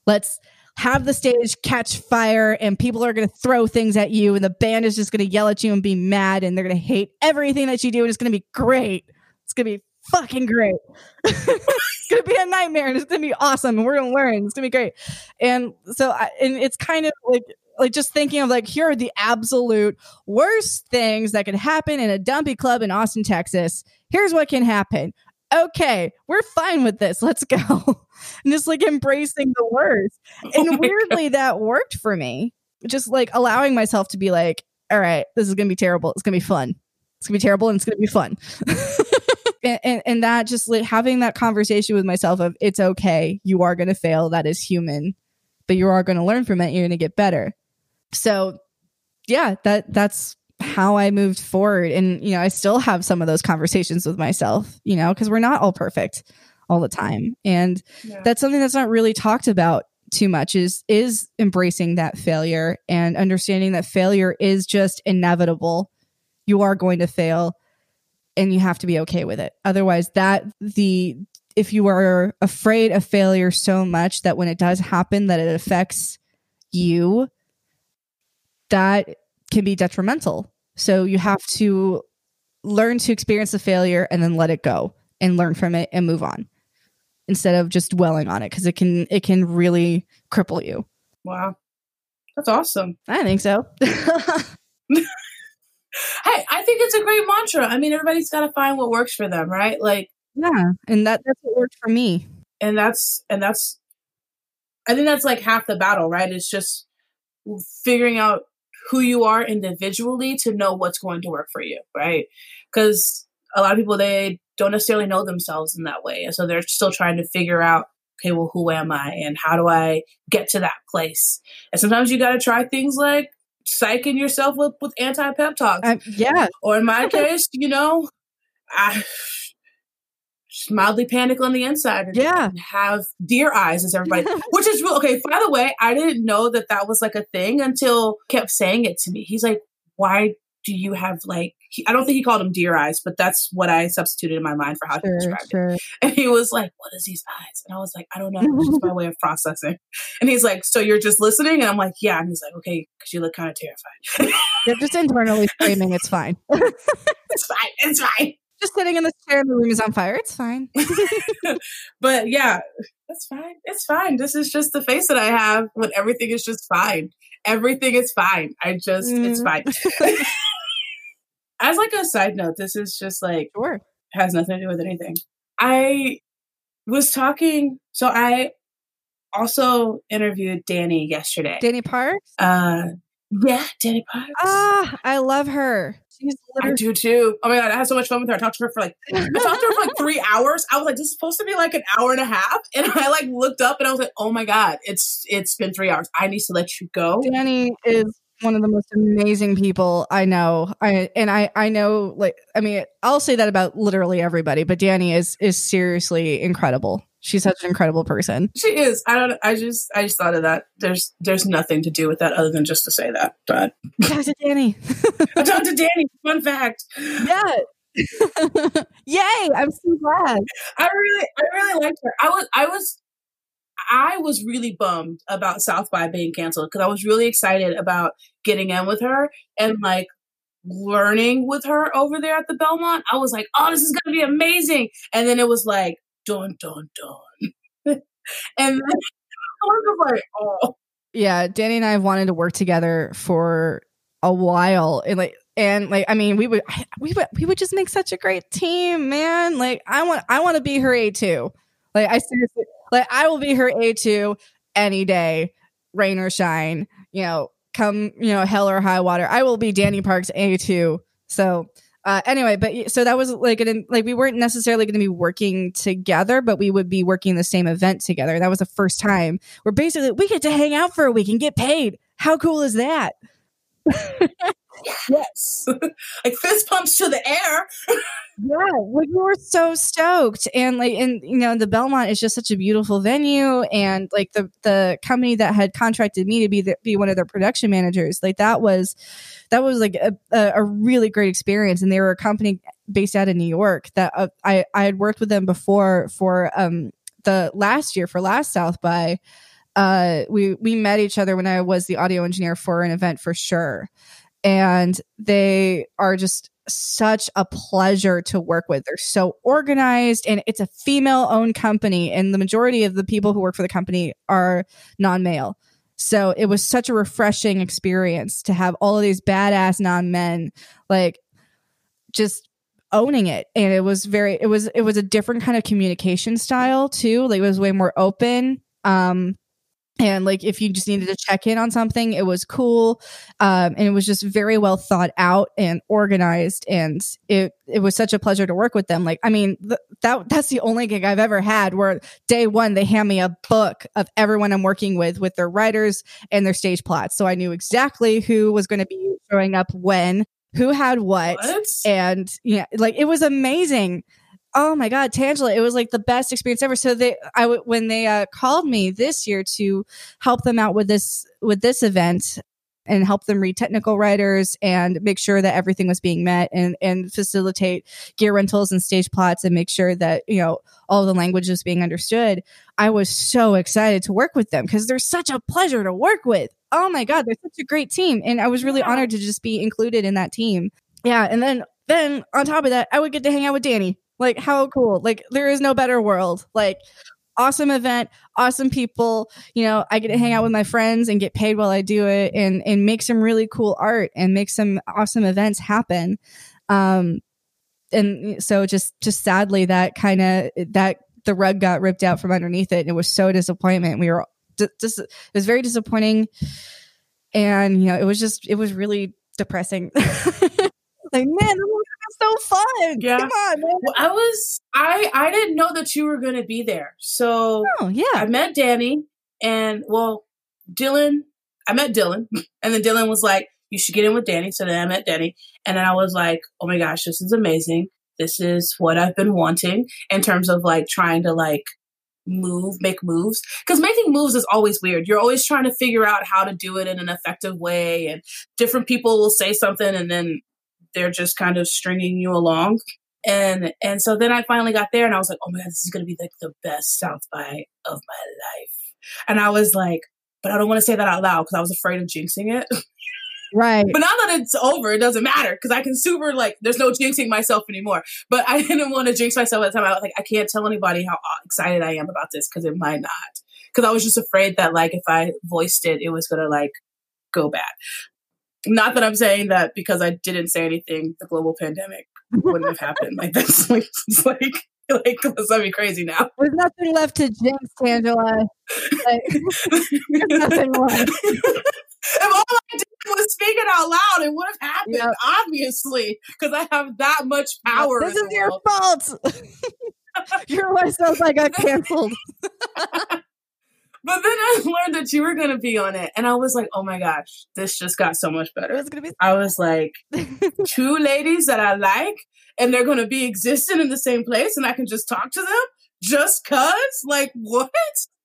Let's have the stage catch fire and people are going to throw things at you and the band is just going to yell at you and be mad and they're going to hate everything that you do and it's going to be great. It's going to be fucking great. it's going to be a nightmare and it's going to be awesome and we're going to learn. It's going to be great. And so I, and it's kind of like like just thinking of like here are the absolute worst things that could happen in a dumpy club in Austin, Texas. Here's what can happen. Okay, we're fine with this. Let's go. and just like embracing the worst. And oh weirdly, God. that worked for me. Just like allowing myself to be like, all right, this is gonna be terrible. It's gonna be fun. It's gonna be terrible and it's gonna be fun. and, and, and that just like having that conversation with myself of it's okay, you are gonna fail. That is human, but you are gonna learn from it. You're gonna get better so yeah, that that's how I moved forward. And, you know, I still have some of those conversations with myself, you know, because we're not all perfect all the time. And yeah. that's something that's not really talked about too much is is embracing that failure and understanding that failure is just inevitable. You are going to fail and you have to be okay with it. Otherwise, that the if you are afraid of failure so much that when it does happen that it affects you that can be detrimental. So you have to learn to experience the failure and then let it go and learn from it and move on instead of just dwelling on it because it can it can really cripple you. Wow. That's awesome. I think so. hey, I think it's a great mantra. I mean, everybody's got to find what works for them, right? Like Yeah, and that that's what worked for me. And that's and that's I think that's like half the battle, right? It's just figuring out who you are individually to know what's going to work for you, right? Because a lot of people they don't necessarily know themselves in that way, and so they're still trying to figure out, okay, well, who am I, and how do I get to that place? And sometimes you got to try things like psyching yourself with with anti pep talks, uh, yeah. Or in my case, you know, I mildly panic on the inside and yeah. have deer eyes as everybody which is real okay by the way i didn't know that that was like a thing until kept saying it to me. He's like why do you have like he, i don't think he called them deer eyes but that's what i substituted in my mind for how sure, he described sure. it and he was like what is these eyes? And i was like i don't know it's just my way of processing. And he's like so you're just listening? And i'm like yeah. And he's like okay because you look kind of terrified. You're just internally screaming it's fine. It's fine it's fine just sitting in the chair and the room is on fire. It's fine. but yeah, that's fine. It's fine. This is just the face that I have when everything is just fine. Everything is fine. I just, mm. it's fine. As like a side note, this is just like, sure. has nothing to do with anything. I was talking, so I also interviewed Danny yesterday. Danny Parks? Uh, yeah, Danny Parks. Ah, I love her. She's I do too. Oh my god, I had so much fun with her. I talked to her for like I talked to her for like three hours. I was like, this is supposed to be like an hour and a half. And I like looked up and I was like, oh my god, it's it's been three hours. I need to let you go. Danny is one of the most amazing people I know. I and I I know like I mean I'll say that about literally everybody, but Danny is is seriously incredible. She's such an incredible person. She is. I don't. I just. I just thought of that. There's. There's nothing to do with that other than just to say that. But talk to Danny. Oh, I talked to Danny. Fun fact. Yeah. Yay! I'm so glad. I really. I really liked her. I was. I was. I was really bummed about South by being canceled because I was really excited about getting in with her and like learning with her over there at the Belmont. I was like, oh, this is going to be amazing. And then it was like, dun dun dun. and then I was like, oh. Yeah, Danny and I have wanted to work together for a while, and like, and like, I mean, we would, we would, we would just make such a great team, man. Like, I want, I want to be her A two. Like, I seriously, like, I will be her A two any day, rain or shine. You know, come, you know, hell or high water. I will be Danny Parks A two. So uh, anyway, but so that was like an, like we weren't necessarily going to be working together, but we would be working the same event together. That was the first time where basically we get to hang out for a week and get paid. How cool is that? yes, like fist pumps to the air. yeah, we were so stoked, and like, and you know, the Belmont is just such a beautiful venue, and like the the company that had contracted me to be the, be one of their production managers, like that was that was like a, a, a really great experience, and they were a company based out of New York that uh, I I had worked with them before for um the last year for last South by uh we we met each other when I was the audio engineer for an event for sure and they are just such a pleasure to work with. They're so organized and it's a female owned company and the majority of the people who work for the company are non-male. So it was such a refreshing experience to have all of these badass non-men like just owning it and it was very it was it was a different kind of communication style too like it was way more open um and like if you just needed to check in on something it was cool um, and it was just very well thought out and organized and it it was such a pleasure to work with them. Like i mean th- that that's the only gig i've ever had where day one they hand me a book of everyone i'm working with with their riders and their stage plots. So i knew exactly who was going to be showing up when who had what, What? and yeah like it was amazing oh my god tangela it was like the best experience ever. So they i when they uh, called me this year to help them out with this with this event and help them read technical riders and make sure that everything was being met and and facilitate gear rentals and stage plots and make sure that you know all the language was being understood i was so excited to work with them because they're such a pleasure to work with. Oh my god they're such a great team. And i was really honored to just be included in that team. Yeah and then then on top of that i would get to hang out with danny like how cool like there is no better world. Like awesome event awesome people you know i get to hang out with my friends and get paid while i do it and and make some really cool art and make some awesome events happen. Um and so just just sadly that kind of that the rug got ripped out from underneath it and it was so disappointment. We were just it was very disappointing. And you know it was just it was really depressing. Like man so fun Yeah. come on Well, I was I I didn't know that you were going to be there. So oh yeah I met Danny and well, Dylan, I met Dylan and then Dylan was like, you should get in with Danny. So then I met Danny and then I was like, oh my gosh, this is amazing. This is what I've been wanting in terms of like trying to like move, make moves. Cause making moves is always weird. You're always trying to figure out how to do it in an effective way and different people will say something and then they're just kind of stringing you along. And and so then I finally got there and I was like, oh my god, this is gonna be like the best South by of my life. And I was like, but I don't want to say that out loud because I was afraid of jinxing it. right but now that it's over, it doesn't matter because I can super like there's no jinxing myself anymore. But I didn't want to jinx myself at the time. I was like, I can't tell anybody how excited I am about this because it might not. Because I was just afraid that like if I voiced it, it was gonna like go bad. Not that I'm saying that because I didn't say anything, the global pandemic wouldn't have happened. Like this. like it's like like let's not be crazy now. There's nothing left to jinx, Angela. Like, there's nothing left. if all I did was speak it out loud, it would have happened, Yep. obviously, because I have that much power. This is your world. fault. You're why South by got canceled. But then I learned that you were going to be on it, and I was like, "Oh my gosh, this just got so much better." was be. I was like, two ladies that I like, and they're going to be existing in the same place, and I can just talk to them just cause. Like, what?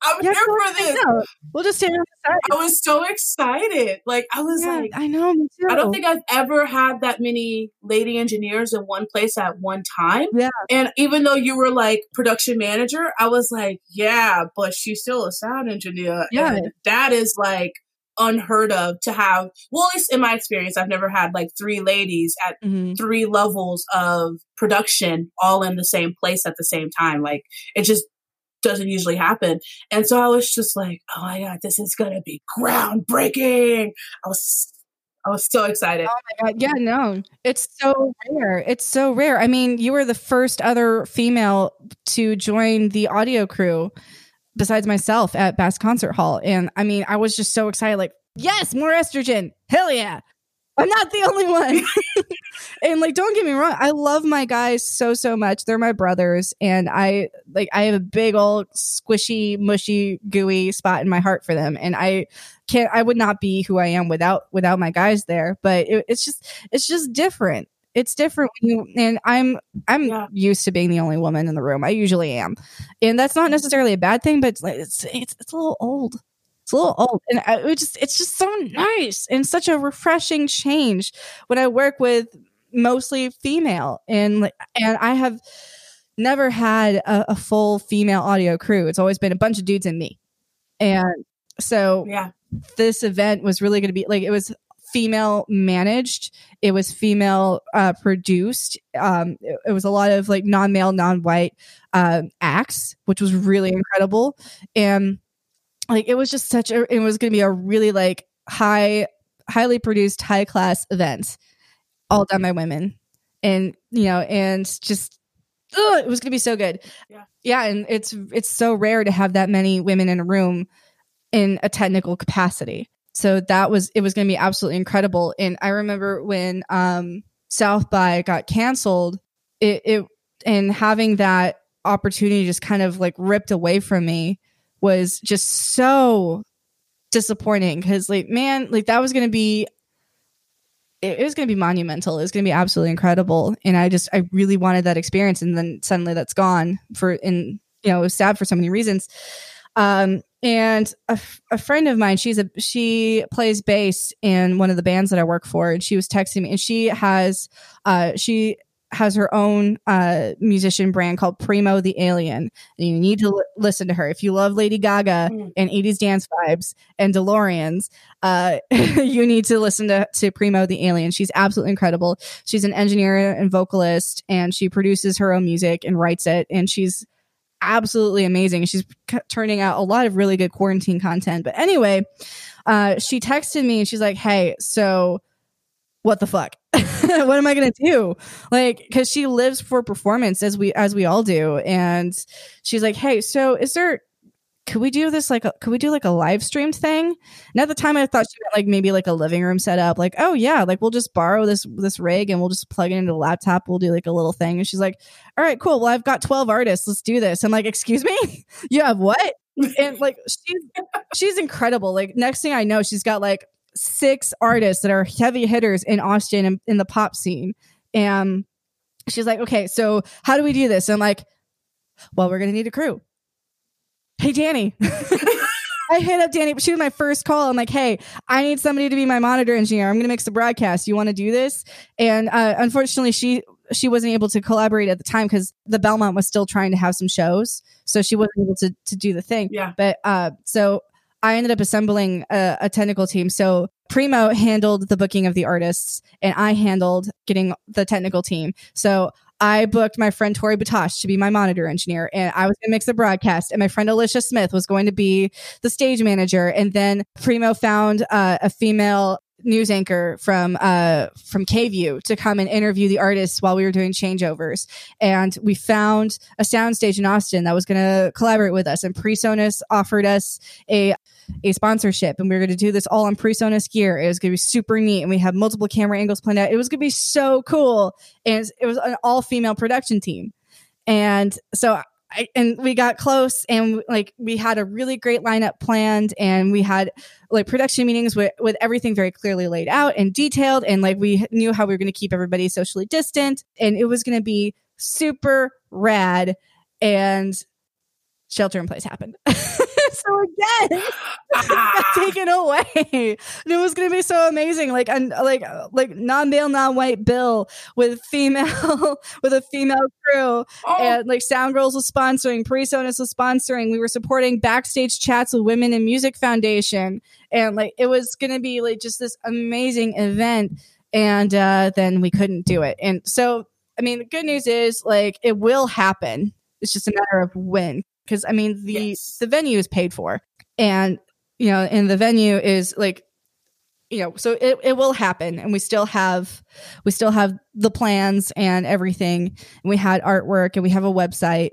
I'm Yeah, here for this. We'll just stand on the side. I was so excited. Like, I was Yeah, like, I know. Me too. I don't think I've ever had that many lady engineers in one place at one time. Yeah. And even though you were like production manager, I was like, yeah, but she's still a sound engineer. Yeah. And that is like unheard of to have. Well, at least in my experience, I've never had like three ladies at Mhm. three levels of production all in the same place at the same time. Like it just doesn't usually happen. And so I was just like, oh my God, this is going to be groundbreaking. I was, I was so excited. Oh my god! yeah, no, it's so rare. It's so rare. I mean, you were the first other female to join the audio crew besides myself at Bass Concert Hall. And I mean, I was just so excited like, yes, more estrogen. Hell yeah. I'm not the only one. and like don't get me wrong i love my guys so so much they're my brothers and i like i have a big old squishy mushy gooey spot in my heart for them and i can't i would not be who i am without without my guys there but it, it's just it's just different it's different when you and i'm i'm Yeah. used to being the only woman in the room. I usually am. And that's not mm-hmm. necessarily a bad thing but it's like it's it's, it's a little old. It's a little old. And I, it just it's just so nice and such a refreshing change when i work with mostly female. And like and i have never had a, a full female audio crew. It's always been a bunch of dudes and me. And so Yeah. this event was really going to be like it was female managed. It was female uh produced. Um it, it was a lot of like non-male non-white um acts which was really incredible. And like it was just such a it was going to be a really like high highly produced high class event all done by women. And you know and just ugh, it was going to be so good. Yeah. yeah and it's it's so rare to have that many women in a room in a technical capacity so that was it was going to be absolutely incredible. And i remember when um south by got canceled it, it and having that opportunity just kind of like ripped away from me was just so disappointing because like man like that was going to be it, it was going to be monumental. It was going to be absolutely incredible. And i just i really wanted that experience and then suddenly that's gone for and you know it was sad for so many reasons. Um and a, f- a friend of mine she's a she plays bass in one of the bands that i work for and she was texting me and she has uh she has her own uh musician brand called primo the alien and you need to li- listen to her. If you love lady gaga Mm. and 80s dance vibes and deloreans uh you need to listen to, to primo the alien. She's absolutely incredible. She's an engineer and vocalist and she produces her own music and writes it and she's absolutely amazing. She's c- turning out a lot of really good quarantine content. But anyway uh she texted me and she's like hey so what the fuck? What am i gonna do? Like because she lives for performance as we as we all do. And she's like hey so is there could we do this like a, could we do like a live streamed thing? And at the time i thought she meant like maybe like a living room setup like oh yeah like we'll just borrow this this rig and we'll just plug it into a laptop we'll do like a little thing. And she's like all right cool well i've got 12 artists let's do this. I'm like excuse me? You have what? And like she's she's incredible like next thing i know she's got like six artists that are heavy hitters in austin and in the pop scene. And she's like okay so how do we do this? And i'm like well we're gonna need a crew hey danny I hit up Danny. She was my first call. I'm like, hey, I need somebody to be my monitor engineer. I'm going to mix the broadcast. You want to do this? And uh, unfortunately, she she wasn't able to collaborate at the time because the Belmont was still trying to have some shows, so she wasn't able to to do the thing. Yeah. But uh, so I ended up assembling a, a technical team. So Primo handled the booking of the artists, and I handled getting the technical team. So I booked my friend Tori Batosh to be my monitor engineer, and I was going to mix the broadcast. And my friend Alicia Smith was going to be the stage manager. And then Primo found uh, a female news anchor from uh from KVUE to come and interview the artists while we were doing changeovers and we found a soundstage in Austin that was going to collaborate with us and PreSonus offered us a a sponsorship and we were going to do this all on PreSonus gear. It was going to be super neat and we had multiple camera angles planned out. It was going to be so cool and it was an all female production team. And so I, and we got close and like we had a really great lineup planned and we had like production meetings with, with everything very clearly laid out and detailed and like we knew how we were going to keep everybody socially distant and it was going to be super rad and shelter in place happened so again got taken away it was going to be so amazing like and like like non-male non-white bill with female with a female crew Oh, and like Sound Girls was sponsoring, PreSonus was sponsoring. We were supporting backstage chats with Women in Music Foundation, and like it was gonna be like just this amazing event. And uh, then we couldn't do it. And so, I mean, the good news is like it will happen. It's just a matter of when. Because I mean, the Yes. the venue is paid for, and you know, and the venue is like you know so it, it will happen. And we still have we still have the plans and everything. And we had artwork and we have a website.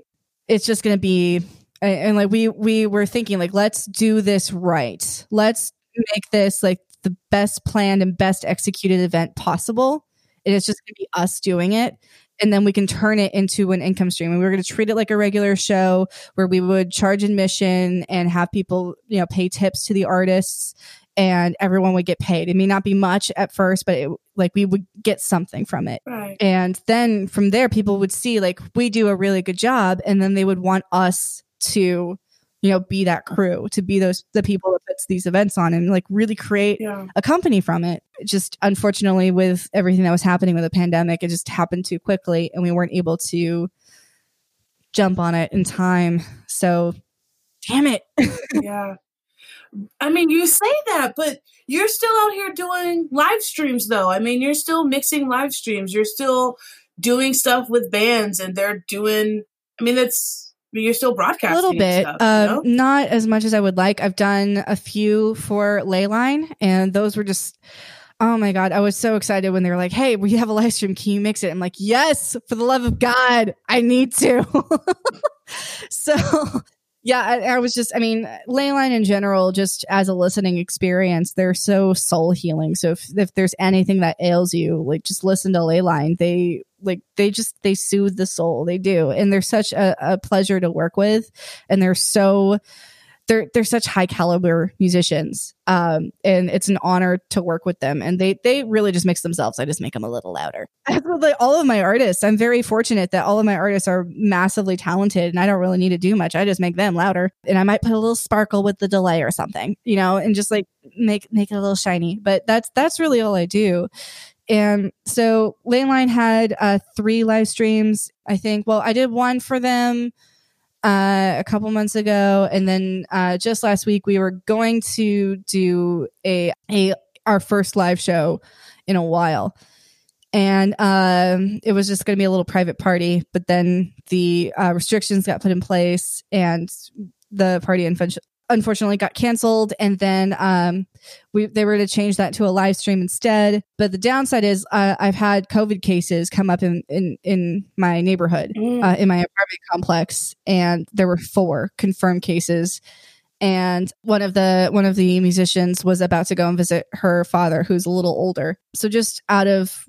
It's just going to be and, and like we we were thinking like let's do this right. Let's make this like the best planned and best executed event possible. And it's just going to be us doing it and then we can turn it into an income stream. And we were going to treat it like a regular show where we would charge admission and have people you know pay tips to the artists and everyone would get paid. It may not be much at first but it, like we would get something from it. Right. and then from there people would see like we do a really good job and then they would want us to you know be that crew to be those the people that puts these events on and like really create Yeah. a company from it. It just unfortunately with everything that was happening with the pandemic, it just happened too quickly and we weren't able to jump on it in time. So damn it. yeah. I mean, you say that, but you're still out here doing live streams, though. I mean, you're still mixing live streams. You're still doing stuff with bands, and they're doing. I mean, that's Mean, you're still broadcasting a little bit. stuff, you uh, know? Not as much as I would like. I've done a few for Leyline and those were just Oh my god, I was so excited when they were like, "Hey, we have a live stream. Can you mix it?" I'm like, "Yes, for the love of God, I need to." so, yeah, I, I was just, I mean, Leyline in general, just as a listening experience, they're so soul healing. So if if there's anything that ails you, like just listen to Leyline. They like they just they soothe the soul. They do, and they're such a, a pleasure to work with, and they're so they're they're such high caliber musicians. Um and it's an honor to work with them. And they they really just mix themselves. I just make them a little louder. Like all of my artists i'm very fortunate that all of my artists are massively talented and i don't really need to do much. I just make them louder. And i might put a little sparkle with the delay or something you know and just like make make it a little shiny. But that's that's really all i do and so Leyline had uh, three live streams, I think. Well, I did one for them uh, a couple months ago, and then uh, just last week we were going to do a a our first live show in a while, and um, it was just going to be a little private party. But then the uh, restrictions got put in place, and the party unf- unfortunately got canceled. And then um, we they were to change that to a live stream instead. But the downside is uh, I've had COVID cases come up in in, in my neighborhood Mm. uh, in my apartment complex, and there were four confirmed cases. And one of the one of the musicians was about to go and visit her father, who's a little older. So just out of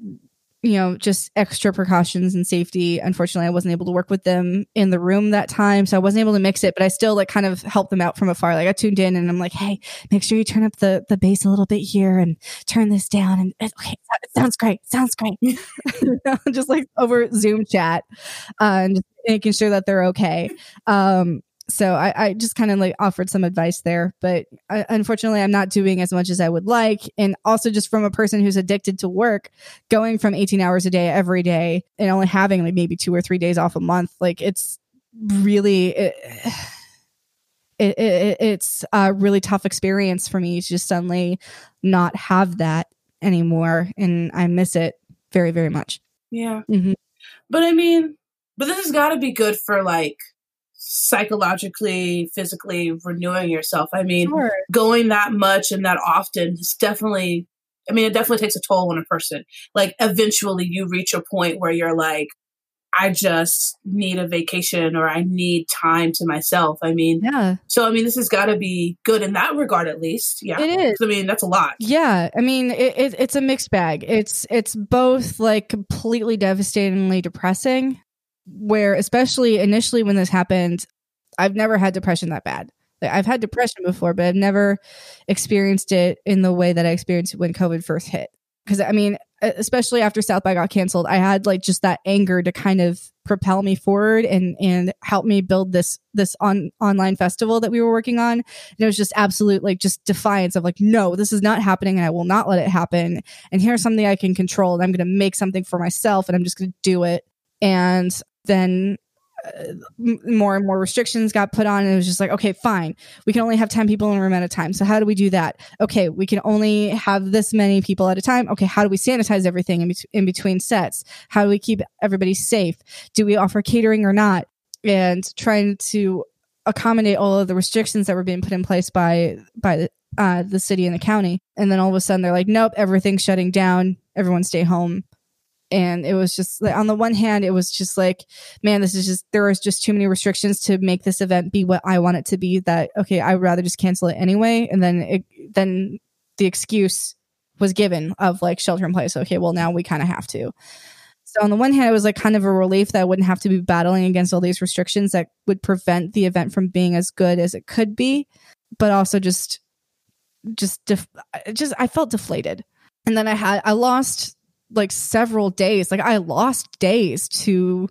you know just extra precautions and safety, unfortunately, I wasn't able to work with them in the room that time, so I wasn't able to mix it. But I still like kind of helped them out from afar. Like I tuned in and I'm like, hey, make sure you turn up the the bass a little bit here and turn this down. And okay, it sounds great, sounds great. Just like over Zoom chat, uh, and making sure that they're okay. Um, so I, I just kind of like offered some advice there, but uh, unfortunately, I'm not doing as much as I would like. And also, just from a person who's addicted to work, going from 18 hours a day every day and only having like maybe two or three days off a month, like it's really. It, it, it, it's a really tough experience for me to just suddenly not have that anymore and i miss it very very much Yeah. Mhm. But I mean, but this has got to be good for like psychologically, physically renewing yourself. I mean, going that much and that often is definitely, I mean, it definitely takes a toll on a person. Like, eventually you reach a point where you're like, I just need a vacation or I need time to myself. I mean, yeah so I mean, this has got to be good in that regard, at least. Yeah. it is I mean, that's a lot. Yeah, I mean it, it, it's a mixed bag. It's it's both like completely devastatingly depressing, where especially initially when this happened, I've never had depression that bad. Like, I've had depression before, but I've never experienced it in the way that I experienced it when COVID first hit. Because I mean, especially after South by got canceled, I had like just that anger to kind of propel me forward and and help me build this this on online festival that we were working on. And it was just absolute like just defiance of like, no, this is not happening and I will not let it happen. And here's something I can control and I'm going to make something for myself and I'm just going to do it. And then uh, more and more restrictions got put on and it was just like okay fine. We can only have 10 people in a room at a time. So how do we do that? Okay we can only have this many people at a time. Okay how do we sanitize everything in, bet- in between sets? How do we keep everybody safe? Do we offer catering or not? And trying to accommodate all of the restrictions that were being put in place by by the, uh, the city and the county. And then all of a sudden they're like nope everything's shutting down. Everyone stay home and it was just like on the one hand it was just like man this is just there was just too many restrictions to make this event be what i want it to be that okay i'd rather just cancel it anyway and then it then the excuse was given of like shelter in place. Okay, well now we kind of have to. So on the one hand, it was like kind of a relief that I wouldn't have to be battling against all these restrictions that would prevent the event from being as good as it could be, but also just just def- just I felt deflated. And then I had I lost like several days. Like I lost days to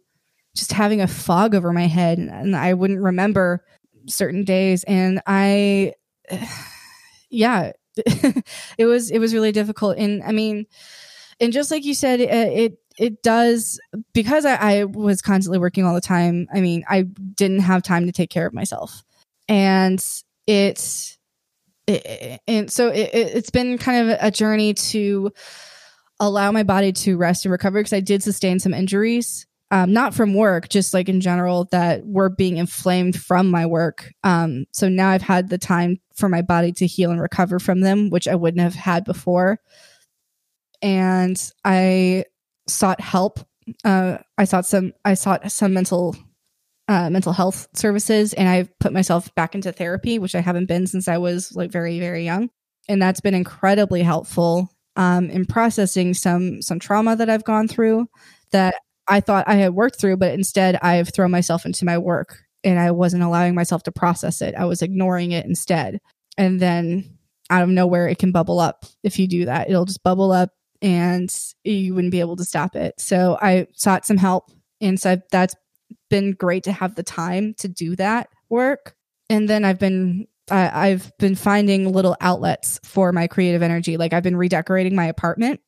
just having a fog over my head and I wouldn't remember certain days and I yeah, it was it was really difficult and I mean and just like you said it, it does because I, I, was constantly working all the time. I mean, I didn't have time to take care of myself, and it, it and so it, it's been kind of a journey to allow my body to rest and recover because I did sustain some injuries. Um, not from work, just like in general, that were being inflamed from my work. Um, so now I've had the time for my body to heal and recover from them, which I wouldn't have had before. And I sought help. Uh, I sought some. I sought some mental uh, mental health services, and I put myself back into therapy, which I haven't been since I was like very very young, and that's been incredibly helpful um, in processing some some trauma that I've gone through that I thought I had worked through, but instead I've thrown myself into my work and I wasn't allowing myself to process it. I was ignoring it instead, and then out of nowhere it can bubble up if you do that it'll just bubble up and you wouldn't be able to stop it. So I sought some help. And so that's been great to have the time to do that work. And then I've been I've been finding little outlets for my creative energy. Like I've been redecorating my apartment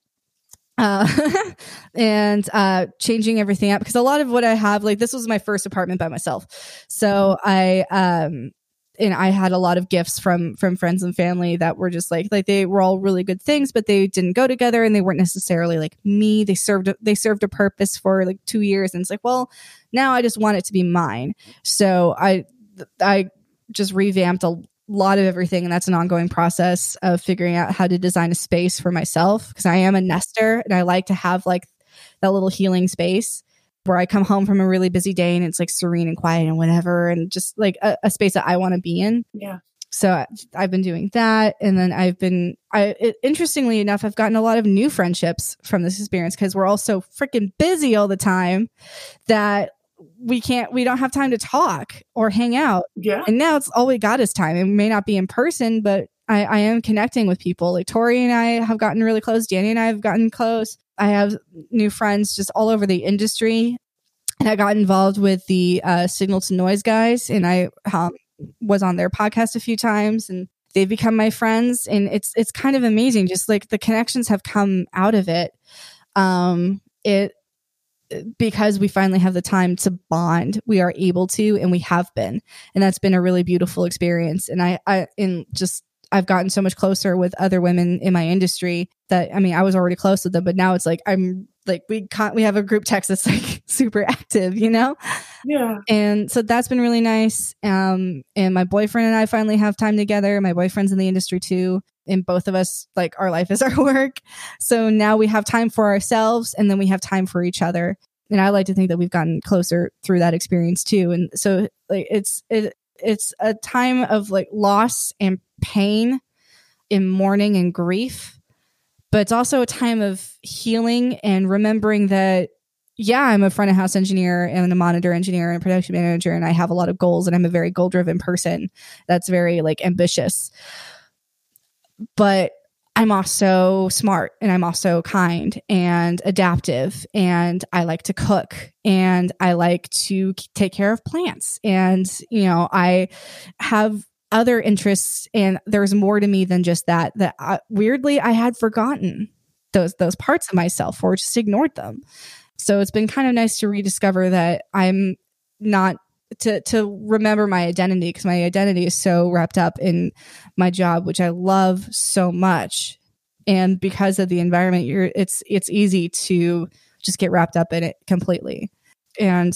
uh, and uh, changing everything up because a lot of what I have, like this was my first apartment by myself, so I um and I had a lot of gifts from from friends and family that were just like like they were all really good things, but they didn't go together and they weren't necessarily like me. They served they served a purpose for like two years, and it's like, well, now I just want it to be mine. So I I just revamped a lot of everything, and that's an ongoing process of figuring out how to design a space for myself because I am a nester and I like to have like that little healing space where I come home from a really busy day and it's like serene and quiet and whatever, and just like a, a space that I want to be in. Yeah. So I've been doing that, and then I've been. I it, interestingly enough, I've gotten a lot of new friendships from this experience because we're all so freaking busy all the time that we can't we don't have time to talk or hang out. Yeah. And now it's all we got is time. It may not be in person but I, I am connecting with people. Like tori and i have gotten really close. Danny and i have gotten close. I have new friends just all over the industry. And I got involved with the uh, Signal to Noise guys, and I um, was on their podcast a few times, and they've become my friends. And it's it's kind of amazing, just like the connections have come out of it. Um, it because we finally have the time to bond we are able to and we have been and that's been a really beautiful experience and i i in just I've gotten so much closer with other women in my industry that I mean I was already close with them, but now it's like I'm like we can't we have a group text that's like super active, you know? Yeah. And so that's been really nice. Um and my boyfriend and I finally have time together. My boyfriend's in the industry too. And both of us like our life is our work. So now we have time for ourselves and then we have time for each other. And I like to think that we've gotten closer through that experience too. And so like it's it it's a time of like loss and pain in mourning and grief but it's also a time of healing and remembering that yeah i'm a front of house engineer and a monitor engineer and production manager and i have a lot of goals and i'm a very goal driven person that's very like ambitious but I'm also smart and I'm also kind and adaptive and I like to cook and I like to take care of plants and you know I have other interests and there's more to me than just that that I, weirdly I had forgotten those those parts of myself or just ignored them. So it's been kind of nice to rediscover that I'm not to to remember my identity because my identity is so wrapped up in my job which I love so much. And because of the environment you're it's it's easy to just get wrapped up in it completely. And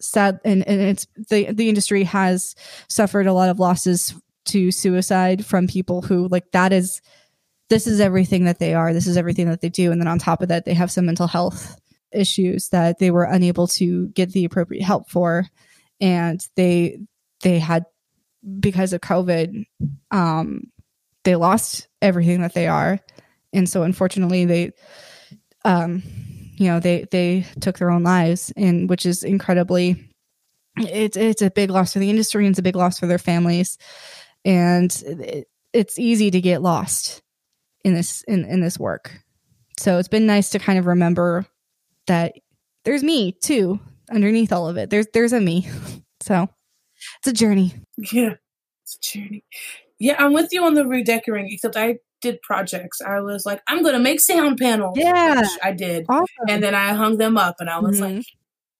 sad and, and it's the the industry has suffered a lot of losses to suicide from people who like that is this is everything that they are. This is everything that they do. And then on top of that they have some mental health issues that they were unable to get the appropriate help for and they they had because of covid um they lost everything that they are. And so unfortunately they um you know they they took their own lives and which is incredibly it's it's a big loss for the industry and it's a big loss for their families. And it, it's easy to get lost in this in, in this work. So it's been nice to kind of remember that there's me too underneath all of it. There's there's a me. So it's a journey. Yeah it's a journey. Yeah i'm with you on the redecorating except i did projects. I was like i'm gonna make sound panels yeah. i did. Awesome. and then i hung them up and i was mm-hmm. like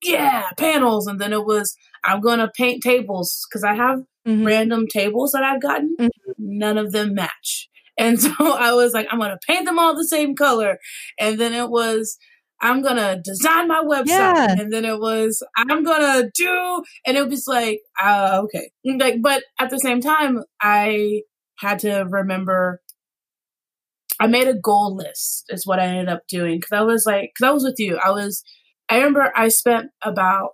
yeah panels. And then it was i'm gonna paint tables because i have mm-hmm. random tables that i've gotten. Mm-hmm. none of them match. And so i was like i'm gonna paint them all the same color. And then it was I'm gonna design my website, yeah. and then it was I'm gonna do, and it was like, uh, okay, like, but at the same time, I had to remember. I made a goal list, is what I ended up doing, because I was like, because I was with you, I was, I remember I spent about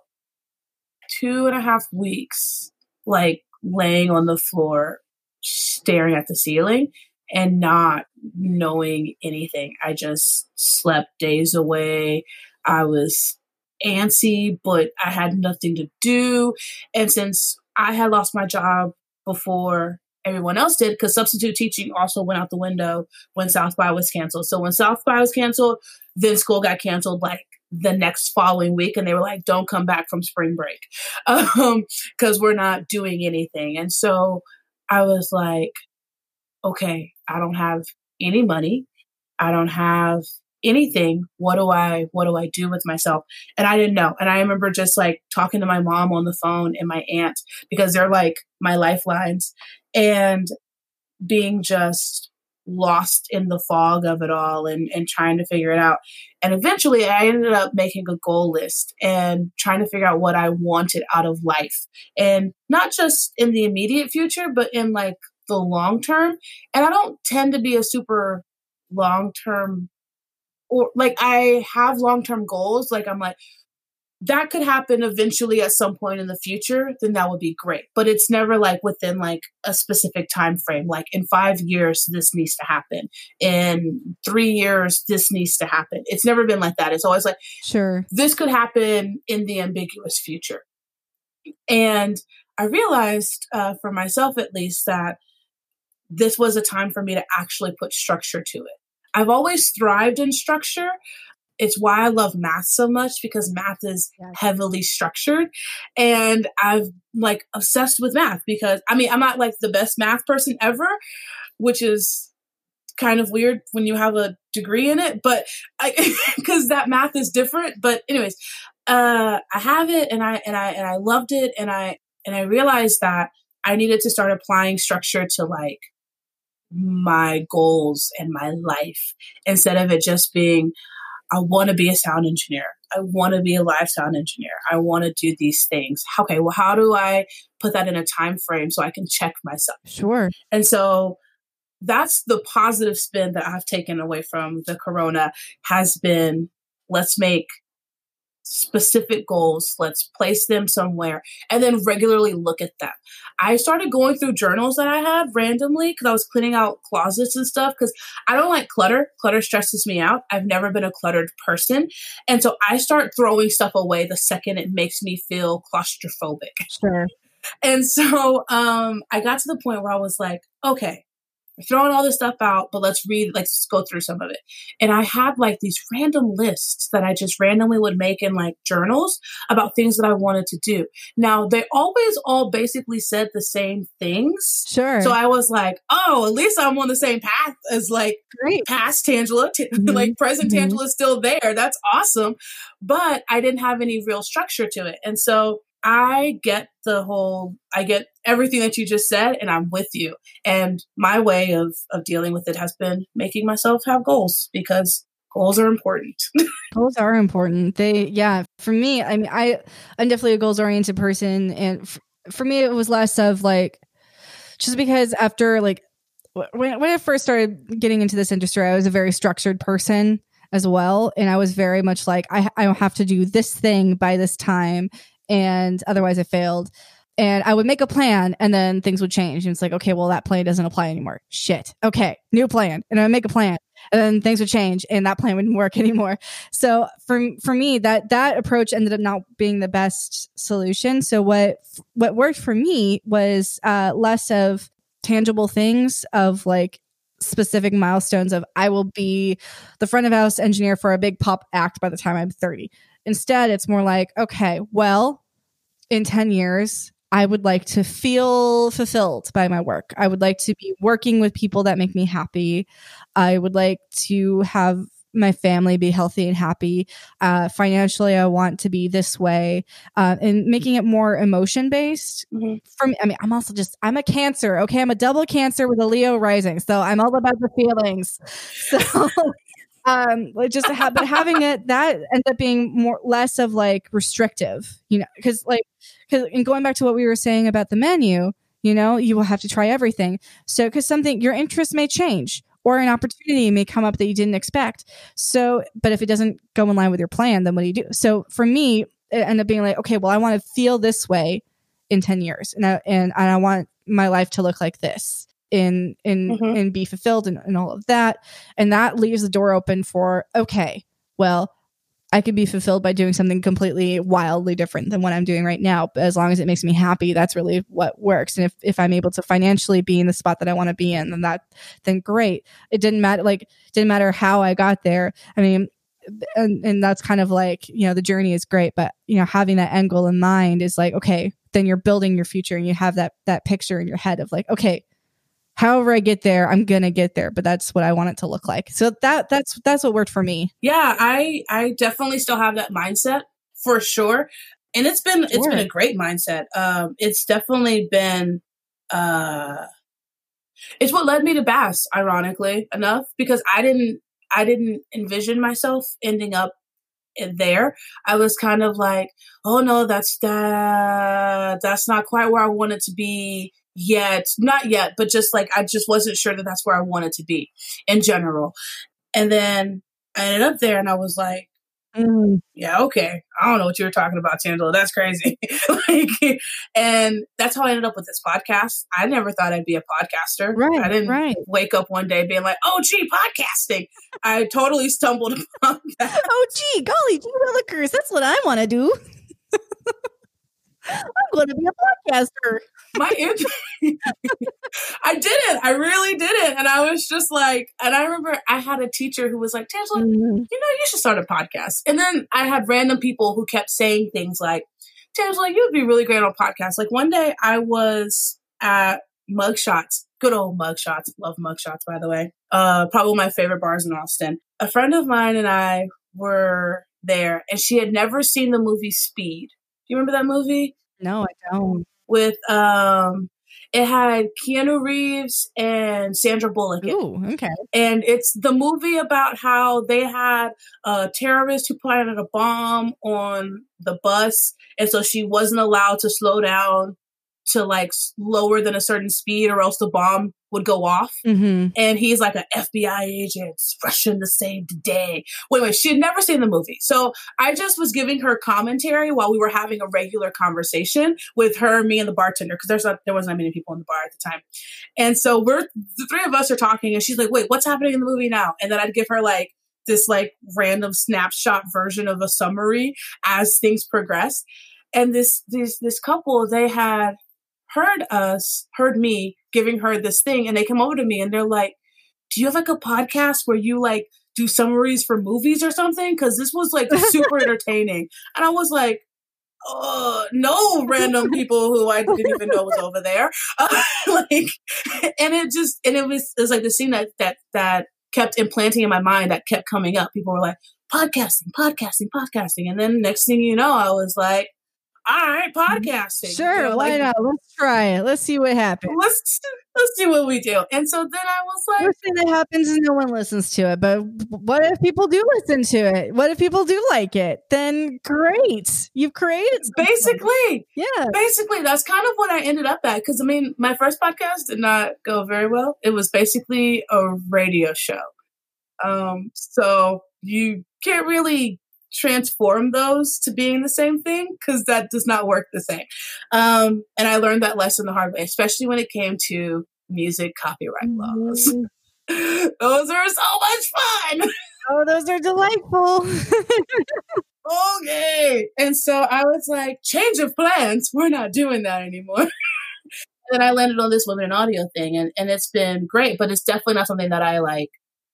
two and a half weeks, like laying on the floor, staring at the ceiling, and not knowing anything. I just slept days away. I was antsy, but I had nothing to do. And since I had lost my job before everyone else did, because substitute teaching also went out the window when South by was canceled. So when South by was canceled, then school got canceled like the next following week and they were like don't come back from spring break um because we're not doing anything and so i was like okay I don't have any money. I don't have anything. What do I what do I do with myself? And I didn't know. And I remember just like talking to my mom on the phone and my aunt because they're like my lifelines and being just lost in the fog of it all and, and trying to figure it out. And eventually I ended up making a goal list and trying to figure out what I wanted out of life. And not just in the immediate future, but in like the long term. And I don't tend to be a super long term or like I have long term goals. Like I'm like, that could happen eventually at some point in the future, then that would be great. But it's never like within like a specific time frame. Like in five years, this needs to happen. In three years, this needs to happen. It's never been like that. It's always like, sure, this could happen in the ambiguous future. And I realized uh, for myself at least that this was a time for me to actually put structure to it. I've always thrived in structure. It's why I love math so much because math is yes. heavily structured. And I've like obsessed with math because I mean, I'm not like the best math person ever, which is kind of weird when you have a degree in it, but I, cause that math is different. But anyways, uh, I have it and I, and I, and I loved it. And I, and I realized that I needed to start applying structure to like my goals and my life instead of it just being, I want to be a sound engineer. I want to be a live sound engineer. I want to do these things. Okay, well, how do I put that in a time frame so I can check myself? Sure. And so that's the positive spin that I've taken away from the corona has been let's make specific goals. Let's place them somewhere and then regularly look at them. I started going through journals that I had randomly because I was cleaning out closets and stuff because I don't like clutter. Clutter stresses me out. I've never been a cluttered person. And so I start throwing stuff away the second it makes me feel claustrophobic. Sure. And so um, I got to the point where I was like, okay, throwing all this stuff out, but let's read, like, let's go through some of it. And I had like these random lists that I just randomly would make in like journals about things that I wanted to do. Now, they always all basically said the same things. Sure. So I was like, oh, at least I'm on the same path as like Great. past Tangela. T- mm-hmm. like present mm-hmm. Tangela is still there. That's awesome. But I didn't have any real structure to it. And so I get the whole, I get everything that you just said, and I'm with you. And my way of of dealing with it has been making myself have goals because goals are important. goals are important. They, yeah, for me, I mean, I, I'm definitely a goals oriented person, and f- for me, it was less of like, just because after like when when I first started getting into this industry, I was a very structured person as well, and I was very much like, I I have to do this thing by this time, and otherwise I failed. And I would make a plan and then things would change. And it's like, okay, well, that plan doesn't apply anymore. Shit. Okay, new plan. And I make a plan. and then things would change and that plan wouldn't work anymore so for for me that that approach ended up not being the best solution so what what worked for me was uh, less of tangible things of like specific milestones of I will be the front of house engineer for a big pop act by the time I'm 30. Instead, it's more like, okay, well, in 10 years, I would like to feel fulfilled by my work. I would like to be working with people that make me happy. I would like to have my family be healthy and happy. Uh, financially, I want to be this way, uh, and making it more emotion based. Mm-hmm. For me, I mean, I'm also just I'm a Cancer. Okay, I'm a double Cancer with a Leo rising, so I'm all about the feelings. So. Um just ha- but having it that ends up being more less of like restrictive you know because like because and going back to what we were saying about the menu you know you will have to try everything so because something your interest may change or an opportunity may come up that you didn't expect. So, but if it doesn't go in line with your plan, then what do you do? So for me, it ended up being like, okay, well, I want to feel this way in 10 years and I, and, and I want my life to look like this in, in, mm-hmm. and be fulfilled and, and all of that. And that leaves the door open for, okay, well, I could be fulfilled by doing something completely wildly different than what I'm doing right now. But as long as it makes me happy, that's really what works. And if, if I'm able to financially be in the spot that I want to be in, then that, then great. It didn't matter, like, didn't matter how I got there. I mean, and, and that's kind of like, you know, the journey is great, but, you know, having that end goal in mind is like, okay, then you're building your future and you have that, that picture in your head of like, okay, however I get there, I'm gonna get there. But that's what I want it to look like. So that that's that's what worked for me. Yeah, I I definitely still have that mindset for sure. And it's been sure. it's been a great mindset. Um it's definitely been uh it's what led me to Bass, ironically enough, because I didn't I didn't envision myself ending up there. I was kind of like, oh no, that's that that's not quite where I wanted to be yet. Not yet, but just like I just wasn't sure that that's where I wanted to be in general. And then I ended up there and I was like, mm, yeah, okay. I don't know what you were talking about, Tangela. That's crazy. like, and that's how I ended up with this podcast. I never thought I'd be a podcaster. Right. I didn't right. wake up one day being like, oh, gee, podcasting. I totally stumbled upon that. Oh, gee, golly, gee willikers. That's what I want to do. I'm going to be a podcaster. My I did it. I really did it. And I was just like, and I remember I had a teacher who was like, Tangela, mm-hmm. you know, you should start a podcast. And then I had random people who kept saying things like, Tangela, you'd be really great on podcasts. Like one day I was at Mugshots, good old Mugshots. Love Mugshots, by the way. Uh, probably my favorite bars in Austin. A friend of mine and I were there and she had never seen the movie Speed. You remember that movie? No, I don't. With um it had Keanu Reeves and Sandra Bullock. Ooh, okay. And it's the movie about how they had a terrorist who planted a bomb on the bus, and so she wasn't allowed to slow down to like lower than a certain speed, or else the bomb would go off. Mm-hmm. And he's like an FBI agent rushing to save the day. Wait, wait, she had never seen the movie. So I just was giving her commentary while we were having a regular conversation with her, me, and the bartender, because there's not, there wasn't that many people in the bar at the time. And so we're, the three of us are talking, and she's like, wait, what's happening in the movie now? And then I'd give her like, this like random snapshot version of a summary as things progress. And this this this couple, they had heard us, heard me giving her this thing, and they come over to me and they're like, Do you have like a podcast where you like do summaries for movies or something? Because this was like super entertaining. And I was like, uh, no random people who I didn't even know was over there. Uh, like, and it just, and it was, it was like the scene that, that, that kept implanting in my mind that kept coming up. People were like, podcasting, podcasting, podcasting. And then next thing you know, I was like, all right, podcasting. Sure, you know, why like, not? Let's try it. Let's see what happens. Let's let's see what we do. And so then I was like, first thing that happens is no one listens to it. But what if people do listen to it? What if people do like it? Then great, you've created. Something. Basically, yeah. Basically, that's kind of what I ended up at. Because I mean, my first podcast did not go very well. It was basically a radio show. Um, so you can't really transform those to being the same thing because that does not work the same. Um, and I learned that lesson the hard way, especially when it came to music copyright laws. those are so much fun. Oh, those are delightful. okay. And so I was like, change of plans. We're not doing that anymore. and then I landed on this women in audio thing and, and it's been great, but it's definitely not something that I like.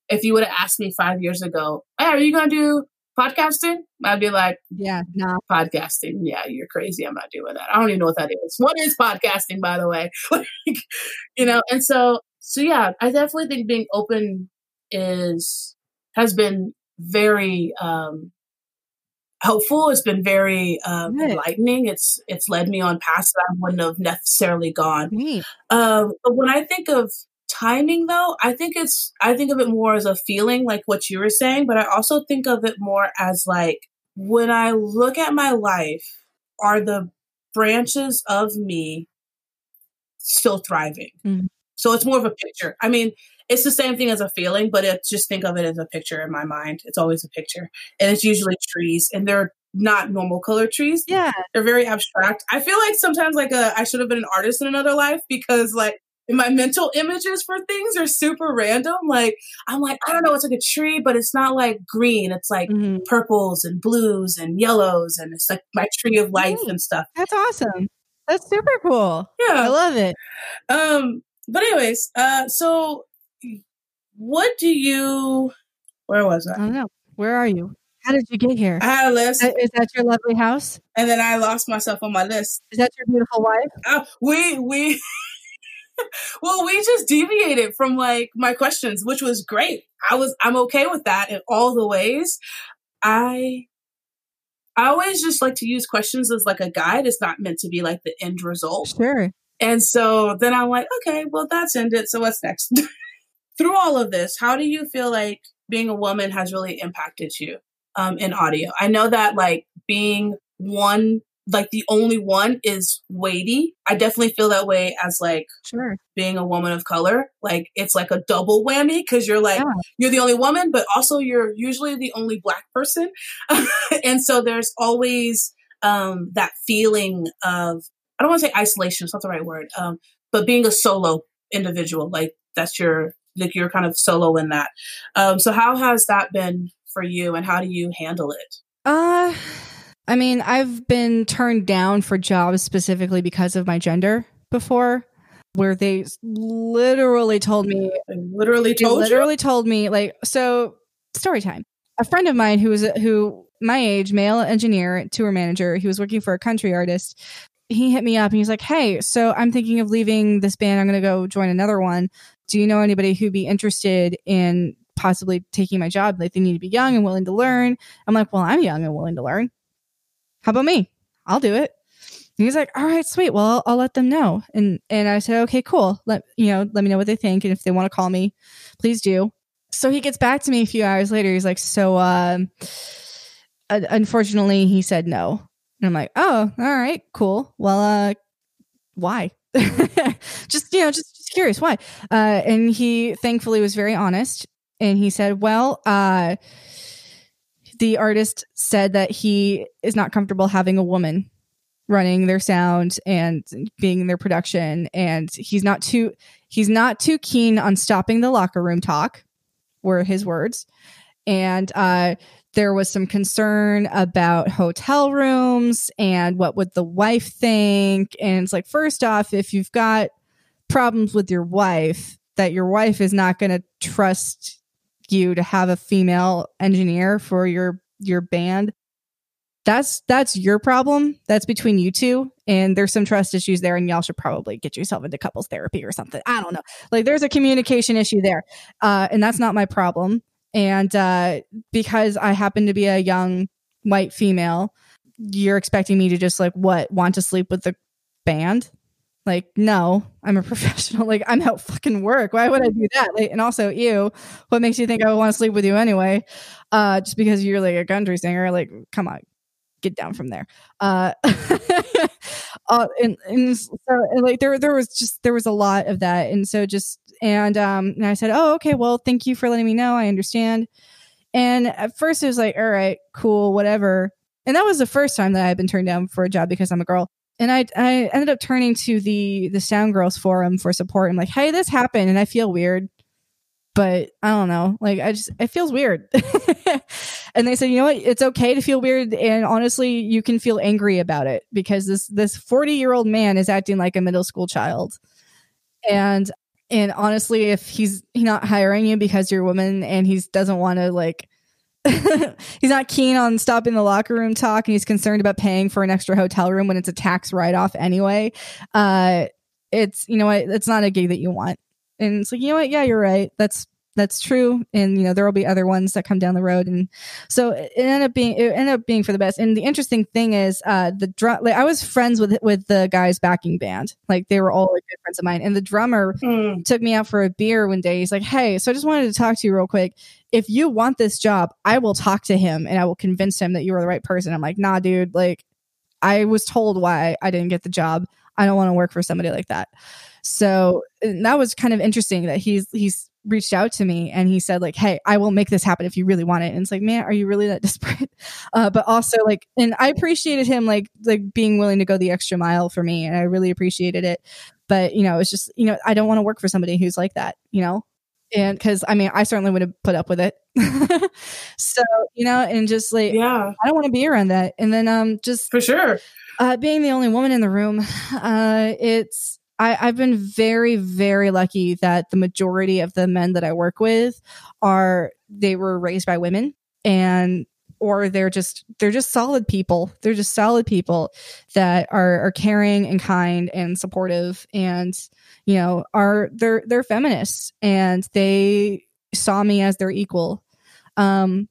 If you would have asked me five years ago, hey, are you going to do podcasting? I'd be like, yeah, no. Nah. Podcasting. Yeah, you're crazy. I'm not doing that. I don't even know what that is. What is podcasting, by the way? like, you know, and so, so yeah, I definitely think being open is, has been very, um, helpful. It's been very um, enlightening. It's it's led me on paths that I wouldn't have necessarily gone. Um, but when I think of timing, though, I think it's I think of it more as a feeling, like what you were saying. But I also think of it more as like when I look at my life, are the branches of me still thriving? Mm-hmm. So it's more of a picture. I mean, it's the same thing as a feeling, but it's just think of it as a picture in my mind. It's always a picture. And it's usually trees and they're not normal color trees. Yeah. They're very abstract. I feel like sometimes like a, I should have been an artist in another life because like my mental images for things are super random. Like I'm like, I don't know, it's like a tree, but it's not like green. It's like mm-hmm. purples and blues and yellows and it's like my tree of life and stuff. That's awesome. That's super cool. Yeah. I love it. Um, but anyways, uh, so what do you? Where was I? I don't know. Where are you? How did you get here? I had a list. Is that your lovely house? And then I lost myself on my list. Is that your beautiful wife? Uh, we we. well, we just deviated from like my questions, which was great. I was I'm okay with that in all the ways. I I always just like to use questions as like a guide. It's not meant to be like the end result. Sure. And so then I'm like, okay, well that's ended. So what's next? through all of this, how do you feel like being a woman has really impacted you um, in audio? I know that like being one, like the only one is weighty. I definitely feel that way as like sure. being a woman of color. Like it's like a double whammy because you're like, yeah. you're the only woman, but also you're usually the only black person. and so there's always um, that feeling of, I don't want to say isolation, it's not the right word, um, but being a solo individual, like that's your like you're kind of solo in that. Um, so how has that been for you, and how do you handle it? Uh, I mean, I've been turned down for jobs specifically because of my gender before, where they literally told me, literally told, literally you? told me, like, so story time. A friend of mine who was who my age, male engineer, tour manager, he was working for a country artist. He hit me up and he's like, "Hey, so I'm thinking of leaving this band. I'm going to go join another one do you know anybody who'd be interested in possibly taking my job? Like they need to be young and willing to learn. I'm like, well, I'm young and willing to learn. How about me? I'll do it. And he's like, all right, sweet. Well, I'll, I'll, let them know. And and I said, okay, cool. Let you know, let me know what they think, and if they want to call me, please do. So he gets back to me a few hours later. He's like, so, um, unfortunately, he said no. And I'm like, oh, all right, cool. Well, uh, why? just you know, just curious why. Uh, and he thankfully was very honest. And he said, well, uh, the artist said that he is not comfortable having a woman running their sound and being in their production. And he's not too he's not too keen on stopping the locker room talk were his words. And uh there was some concern about hotel rooms and what would the wife think. And it's like first off if you've got problems with your wife that your wife is not going to trust you to have a female engineer for your your band. That's that's your problem. That's between you two. And there's some trust issues there and y'all should probably get yourself into couples therapy or something. I don't know. Like there's a communication issue there. Uh, and that's not my problem. And uh, because i happen to be a young white female you're expecting me to just like what want to sleep with the band like, no, I'm a professional. Like, I'm out fucking work. Why would I do that? Like, and also, you, what makes you think I would want to sleep with you anyway? Uh, just because you're like a country singer. Like, come on, get down from there. Uh, uh and, and so and like there there was just there was a lot of that, and so just and um and I said, oh okay, well, thank you for letting me know. I understand. And at first it was like, all right, cool, whatever. And that was the first time that I had been turned down for a job because I'm a girl and I I ended up turning to the the Sound Girls forum for support. I'm like, hey, this happened, and I feel weird. but I don't know. Like I just it feels weird. and they said, you know what? It's okay to feel weird, and honestly, you can feel angry about it because this this forty year old man is acting like a middle school child, and and honestly, if he's not hiring you because you're a woman and he doesn't want to like. he's not keen on stopping the locker room talk and he's concerned about paying for an extra hotel room when it's a tax write off anyway. Uh, it's, you know what? It's not a gig that you want and it's like you know what yeah you're right that's that's true. And you know there will be other ones that come down the road. And so it ended up being it ended up being for the best. And the interesting thing is uh the drum like i was friends with with the guys backing band. Like they were all like good friends of mine. And the drummer mm. took me out for a beer one day. He's like hey so i just wanted to talk to you real quick. If you want this job i will talk to him and i will convince him that you are the right person. I'm like nah dude. Like i was told why i didn't get the job. I don't want to work for somebody like that. So that was kind of interesting that he's he's reached out to me and he said like, "Hey, I will make this happen if you really want it." And it's like, man, are you really that desperate? Uh, but also like, and I appreciated him like like being willing to go the extra mile for me, and I really appreciated it. But you know, it's just you know, I don't want to work for somebody who's like that, you know. And because I mean, I certainly would have put up with it. so you know, and just like, yeah, I don't want to be around that. And then um, just for sure, uh, being the only woman in the room, uh, it's I, I've been very, very lucky that the majority of the men that I work with are they were raised by women and or they're just they're just solid people. They're just solid people that are are caring and kind and supportive and you know are they're they're feminists and they saw me as their equal. Um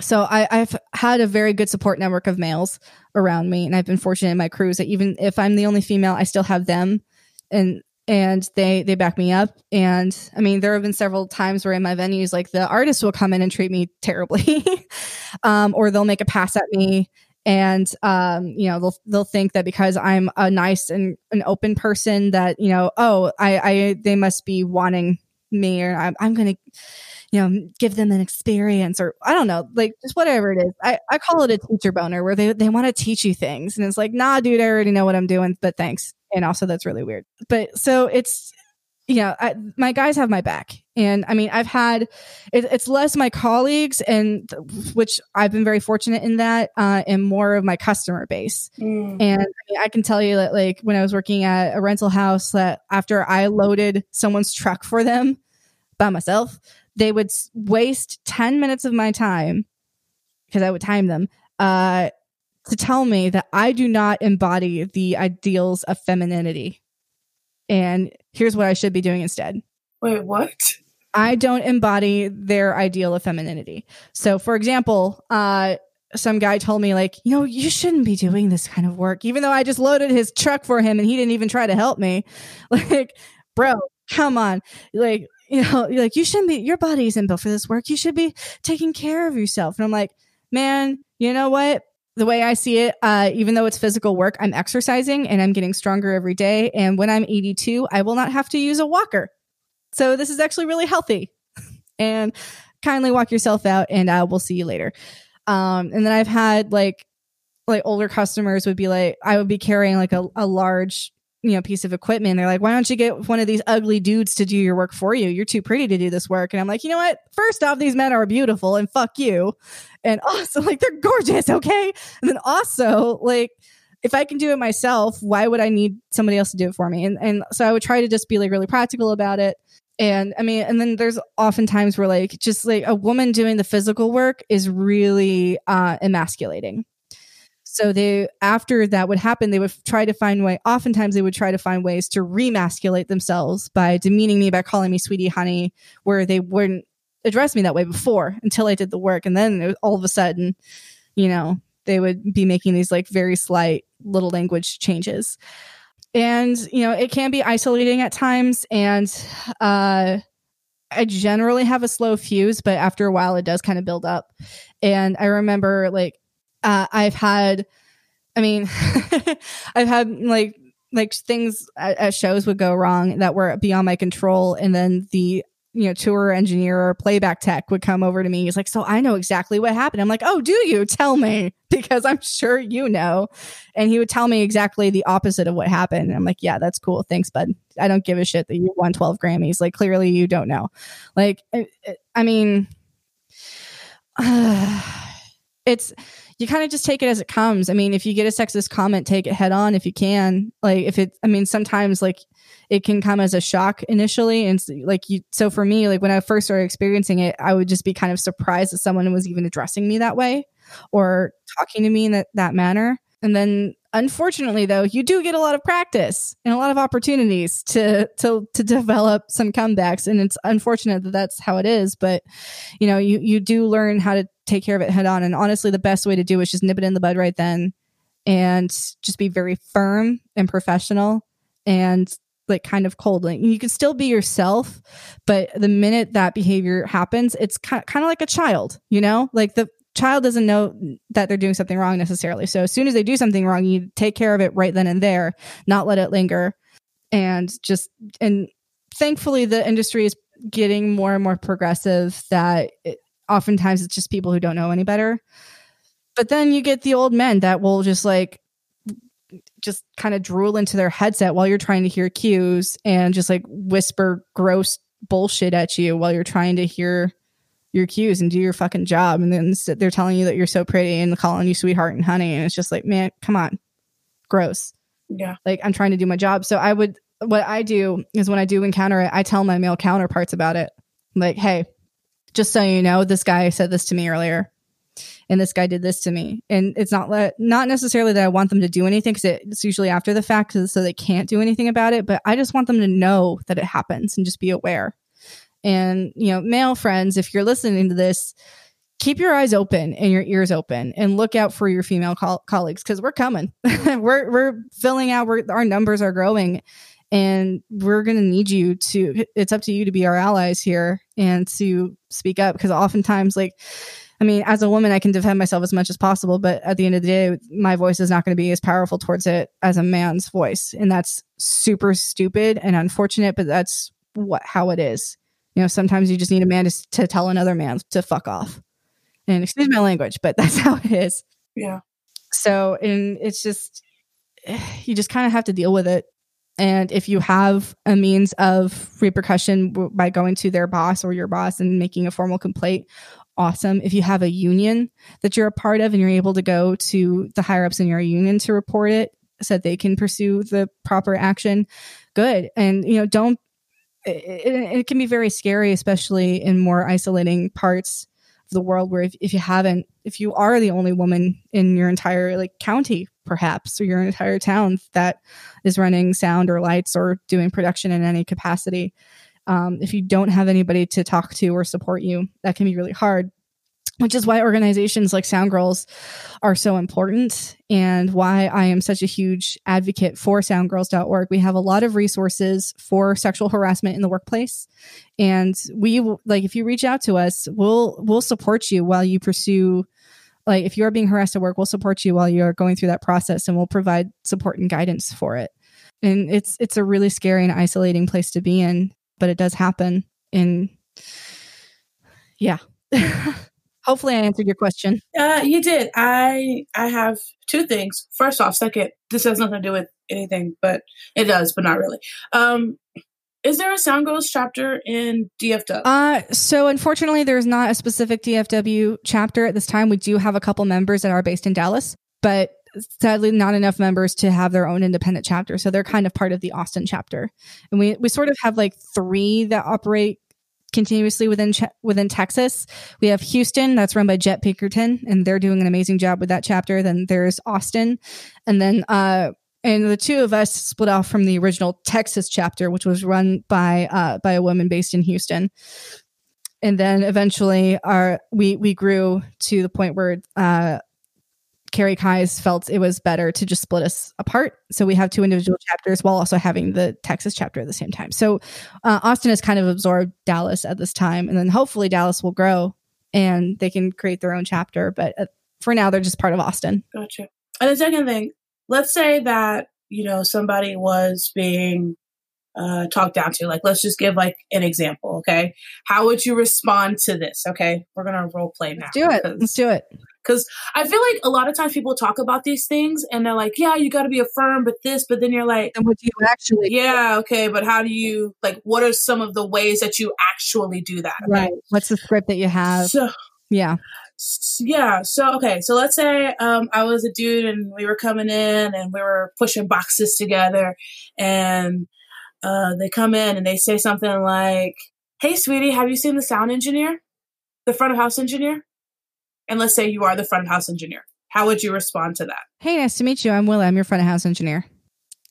so I, have had a very good support network of males around me, and I've been fortunate in my crews that even if I'm the only female, I still have them and and they they back me up. And i mean there have been several times where in my venues like the artists will come in and treat me terribly um, or they'll make a pass at me. And um, you know they'll they'll think that because i'm a nice and an open person that you know oh i i they must be wanting me or i'm, I'm gonna you know give them an experience or i don't know like just whatever it is. I, I call it a teacher boner where they, they want to teach you things. And it's like nah dude i already know what i'm doing but thanks and also that's really weird. But so it's you know I, my guys have my back. And i mean i've had it, it's less my colleagues and which i've been very fortunate in that uh, and more of my customer base. Mm. and I, mean, I, can tell you that like when i was working at a rental house that after i loaded someone's truck for them by myself they would waste 10 minutes of my time because i would time them uh, to tell me that I do not embody the ideals of femininity. And here's what I should be doing instead. Wait, what? I don't embody their ideal of femininity. So, for example, uh, some guy told me, like, you know, you shouldn't be doing this kind of work, even though I just loaded his truck for him and he didn't even try to help me. Like, bro, come on. Like, you know, like, you shouldn't be, your body isn't built for this work. You should be taking care of yourself. And I'm like, man, you know what? The way I see it, uh, even though it's physical work, I'm exercising and I'm getting stronger every day. And when I'm 82, I will not have to use a walker. So this is actually really healthy. and kindly walk yourself out, and uh, we'll see you later. Um, and then I've had like like older customers would be like, I would be carrying like a, a large you know piece of equipment. They're like why don't you get one of these ugly dudes to do your work for you? You're too pretty to do this work. And i'm like you know what? First off these men are beautiful and fuck you. And also like they're gorgeous okay? And then also like if i can do it myself why would i need somebody else to do it for me? And and so i would try to just be like really practical about it. And i mean and then there's often times where like just like a woman doing the physical work is really uh emasculating so they after that would happen, they would try to find way. Oftentimes, they would try to find ways to remasculate themselves by demeaning me by calling me sweetie, honey, where they wouldn't address me that way before until I did the work, and then it was, all of a sudden, you know, they would be making these like very slight little language changes, and you know, it can be isolating at times, and uh. I generally have a slow fuse, but after a while, it does kind of build up. And I remember like uh, I've had, I mean, I've had like like things at, at, shows would go wrong that were beyond my control, and then the you know tour engineer or playback tech would come over to me. He's like so i know exactly what happened. I'm like oh do you? Tell me because i'm sure you know. And he would tell me exactly the opposite of what happened and i'm like yeah that's cool. Thanks bud. I don't give a shit that you won 12 grammys. Like clearly you don't know. Like i, I mean it's you kind of just take it as it comes. I mean, if you get a sexist comment, take it head on if you can. Like if it, I mean, sometimes like it can come as a shock initially, and like you. So for me, like when I first started experiencing it, I would just be kind of surprised that someone was even addressing me that way or talking to me in that that manner. And then unfortunately though you do get a lot of practice and a lot of opportunities to to to develop some comebacks and it's unfortunate that that's how it is but you know you you do learn how to take care of it head on and honestly the best way to do is just nip it in the bud right then and just be very firm and professional and like kind of cold. Like you can still be yourself, but the minute that behavior happens, it's kind of, kind of like a child, you know? Like the child doesn't know that they're doing something wrong necessarily. So as soon as they do something wrong, you take care of it right then and there, not let it linger. And just, and thankfully, the industry is getting more and more progressive that it, oftentimes it's just people who don't know any better. But then you get the old men that will just like, just kind of drool into their headset while you're trying to hear cues and just like whisper gross bullshit at you while you're trying to hear your cues and do your fucking job. And then they're telling you that you're so pretty and calling you sweetheart and honey. And it's just like, man, come on. Gross. Yeah. Like I'm trying to do my job. So I would, what I do is when I do encounter it, I tell my male counterparts about it. like, hey, just so you know, this guy said this to me earlier and this guy did this to me. And it's not le- not necessarily that I want them to do anything because it's usually after the fact, so they can't do anything about it. But I just want them to know that it happens and just be aware. And, you know, male friends, if you're listening to this, keep your eyes open and your ears open and look out for your female co- colleagues because we're coming. we're, we're filling out, we're, our numbers are growing and we're going to need you to, it's up to you to be our allies here and to speak up because oftentimes, like, I mean, as a woman, I can defend myself as much as possible, but at the end of the day, my voice is not going to be as powerful towards it as a man's voice. And that's super stupid and unfortunate, but that's what, how it is. You know, sometimes you just need a man to, to tell another man to fuck off. And excuse my language, but that's how it is. Yeah. So, and it's just, you just kind of have to deal with it. And if you have a means of repercussion by going to their boss or your boss and making a formal complaint, awesome. If you have a union that you're a part of and you're able to go to the higher ups in your union to report it so that they can pursue the proper action, good. And, you know, don't it, it, can be very scary, especially in more isolating parts the world where if, if you haven't, if you are the only woman in your entire like county, perhaps, or your entire town that is running sound or lights or doing production in any capacity, um, if you don't have anybody to talk to or support you, that can be really hard which is why organizations like Sound Girls are so important and why I am such a huge advocate for soundgirls.org. We have a lot of resources for sexual harassment in the workplace. And we like if you reach out to us, we'll we'll support you while you pursue like if you're being harassed at work, we'll support you while you're going through that process and we'll provide support and guidance for it. And it's it's a really scary and isolating place to be in, but it does happen. And yeah. Hopefully, I answered your question. Uh, you did. I I have two things. First off, second, this has nothing to do with anything, but it does, but not really. Um, is there a Sound Girls chapter in DFW? Uh, so unfortunately, there's not a specific DFW chapter at this time. We do have a couple members that are based in Dallas, but sadly not enough members to have their own independent chapter. So they're kind of part of the Austin chapter. And we, we sort of have like three that operate continuously within within Texas. We have Houston, that's run by Jet Pinkerton, and they're doing an amazing job with that chapter. Then there's Austin, and then uh, and the two of us split off from the original Texas chapter, which was run by uh, by a woman based in Houston. And then eventually, our we we grew to the point where uh, Karrie Keyes felt it was better to just split us apart. So we have two individual chapters while also having the Texas chapter at the same time. So uh, Austin has kind of absorbed Dallas at this time. And then hopefully Dallas will grow and they can create their own chapter. But uh, for now, they're just part of Austin. Gotcha. And the second thing, let's say that, you know, somebody was being uh, talked down to. Like, let's just give like an example. Okay, how would you respond to this? Okay, we're gonna role play now. Let's do it. Let's do it. Because I feel like a lot of times people talk about these things and they're like, yeah, you got to be affirmed, but this, but then you're like, and what do you actually? Yeah, okay, but how do you like? What are some of the ways that you actually do that? Okay? Right. What's the script that you have? So, yeah yeah so okay so let's say um, i was a dude and we were coming in and we were pushing boxes together and uh, they come in and they say something like hey sweetie have you seen the sound engineer the front of house engineer and let's say you are the front of house engineer. How would you respond to that? Hey nice to meet you. I'm willa. I'm your front of house engineer.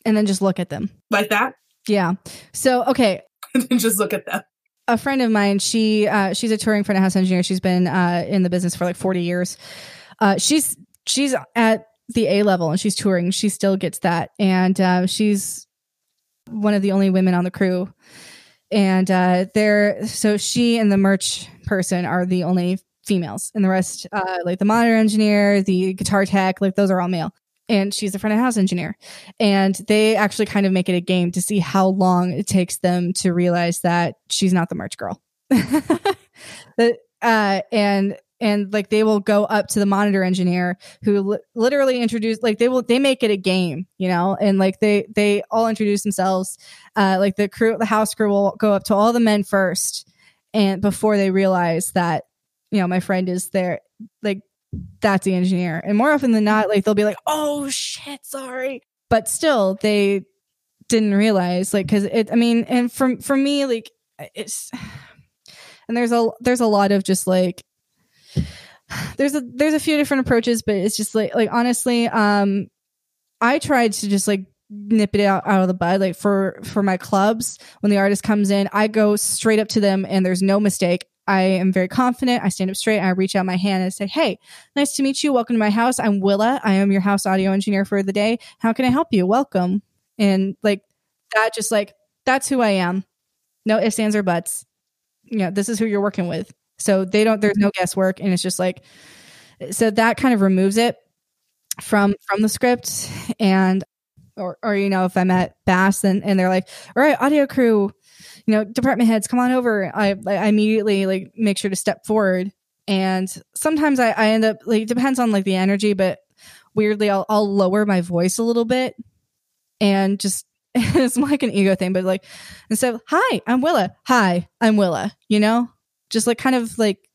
And then just look at them. Like that? Yeah. So okay. And just look at them. A friend of mine, she uh, she's a touring front of house engineer. She's been uh, in the business for like forty years. Uh, she's she's at the A level and she's touring. She still gets that, and uh, she's one of the only women on the crew. And uh, they're so she and the merch person are the only females, and the rest, uh, like the monitor engineer, the guitar tech, like those are all male and she's a front of house engineer. And they actually kind of make it a game to see how long it takes them to realize that she's not the merch girl. uh, and and like they will go up to the monitor engineer who li- literally introduce like they will they make it a game you know and like they they all introduce themselves uh like the crew the house crew will go up to all the men first and before they realize that you know my friend is there like that's the engineer. And more often than not, like they'll be like, oh shit, sorry. But still, they didn't realize, like, cause it, I mean, and from, for me, like, it's, and there's a, there's a lot of just like, there's a, there's a few different approaches, but it's just like, like, honestly, um, I tried to just like nip it out, out of the bud like for for my clubs when the artist comes in i go straight up to them and there's no mistake I am very confident. I stand up straight. I reach out my hand and say, Hey, nice to meet you. Welcome to my house. I'm Willa. I am your house audio engineer for the day. How can I help you? Welcome. And like that, just like, that's who I am. No ifs, ands, or buts. You know, this is who you're working with. So they don't, there's no guesswork. And it's just like, so that kind of removes it from from the script and or or you know if i'm at bass and, and they're like all right audio crew you know, department heads, come on over. I, I immediately like make sure to step forward. And sometimes I, I end up like, depends on like the energy, but weirdly, I'll, I'll lower my voice a little bit and just, it's like an ego thing, but like, instead of, hi, I'm Willa. Hi, I'm Willa, you know, just like kind of like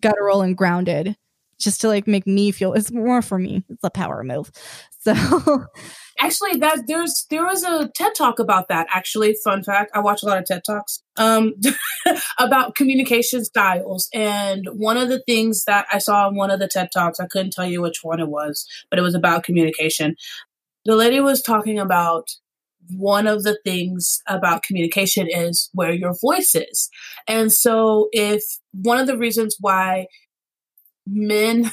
guttural and grounded just to like make me feel it's more for me. It's a power move. So actually that there's there was a TED talk about that actually. Fun fact, I watch a lot of TED talks um about communication styles and one of the things that I saw in one of the TED talks, I couldn't tell you which one it was, but it was about communication. The lady was talking about one of the things about communication is where your voice is. And so if one of the reasons why men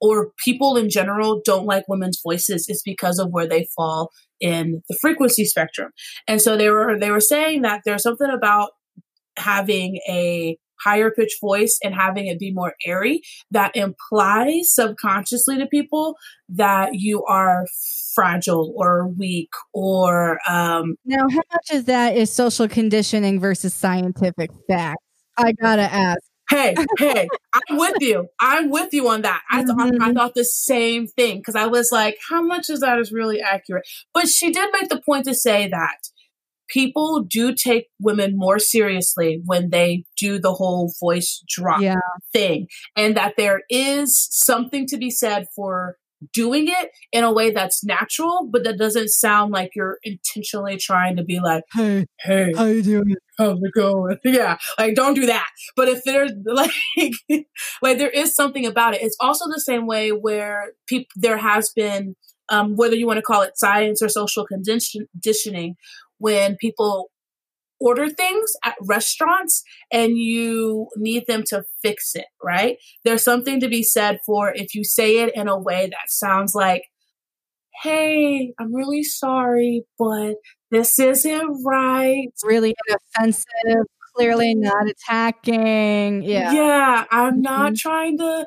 or people in general don't like women's voices is because of where they fall in the frequency spectrum. And so they were they were saying that there's something about having a higher pitch voice and having it be more airy that implies subconsciously to people that you are fragile or weak or um now how much of that is social conditioning versus scientific facts i gotta ask hey, hey, I'm with you. I'm with you on that. I, mm-hmm. I thought the same thing because I was like, how much is that is really accurate? But she did make the point to say that people do take women more seriously when they do the whole voice drop yeah. thing, and that there is something to be said for doing it in a way that's natural, but that doesn't sound like you're intentionally trying to be like, hey, hey, how you doing? How's it going? Yeah, like don't do that. But if there's like, like there is something about it. It's also the same way where people there has been, um, whether you want to call it science or social conditioning, when people order things at restaurants and you need them to fix it, right? There's something to be said for if you say it in a way that sounds like, hey, I'm really sorry, but this isn't right. Really offensive, clearly not attacking. Yeah. Yeah, I'm not mm-hmm. trying to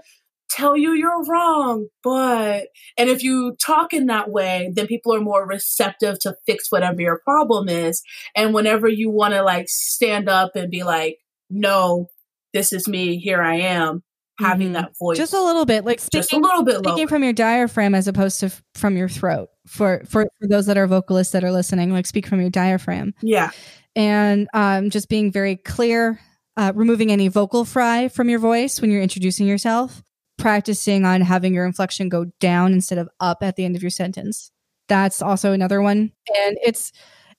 tell you you're wrong, but, and if you talk in that way, then people are more receptive to fix whatever your problem is. And whenever you want to like stand up and be like, no, this is me, here I am, having mm-hmm. that voice. Just a little bit, like speaking, just a little bit speaking lower. from your diaphragm as opposed to f- from your throat. For, for for those that are vocalists that are listening, like speak from your diaphragm. Yeah, and um, just being very clear, uh, removing any vocal fry from your voice when you're introducing yourself, practicing on having your inflection go down instead of up at the end of your sentence. That's also another one, and it's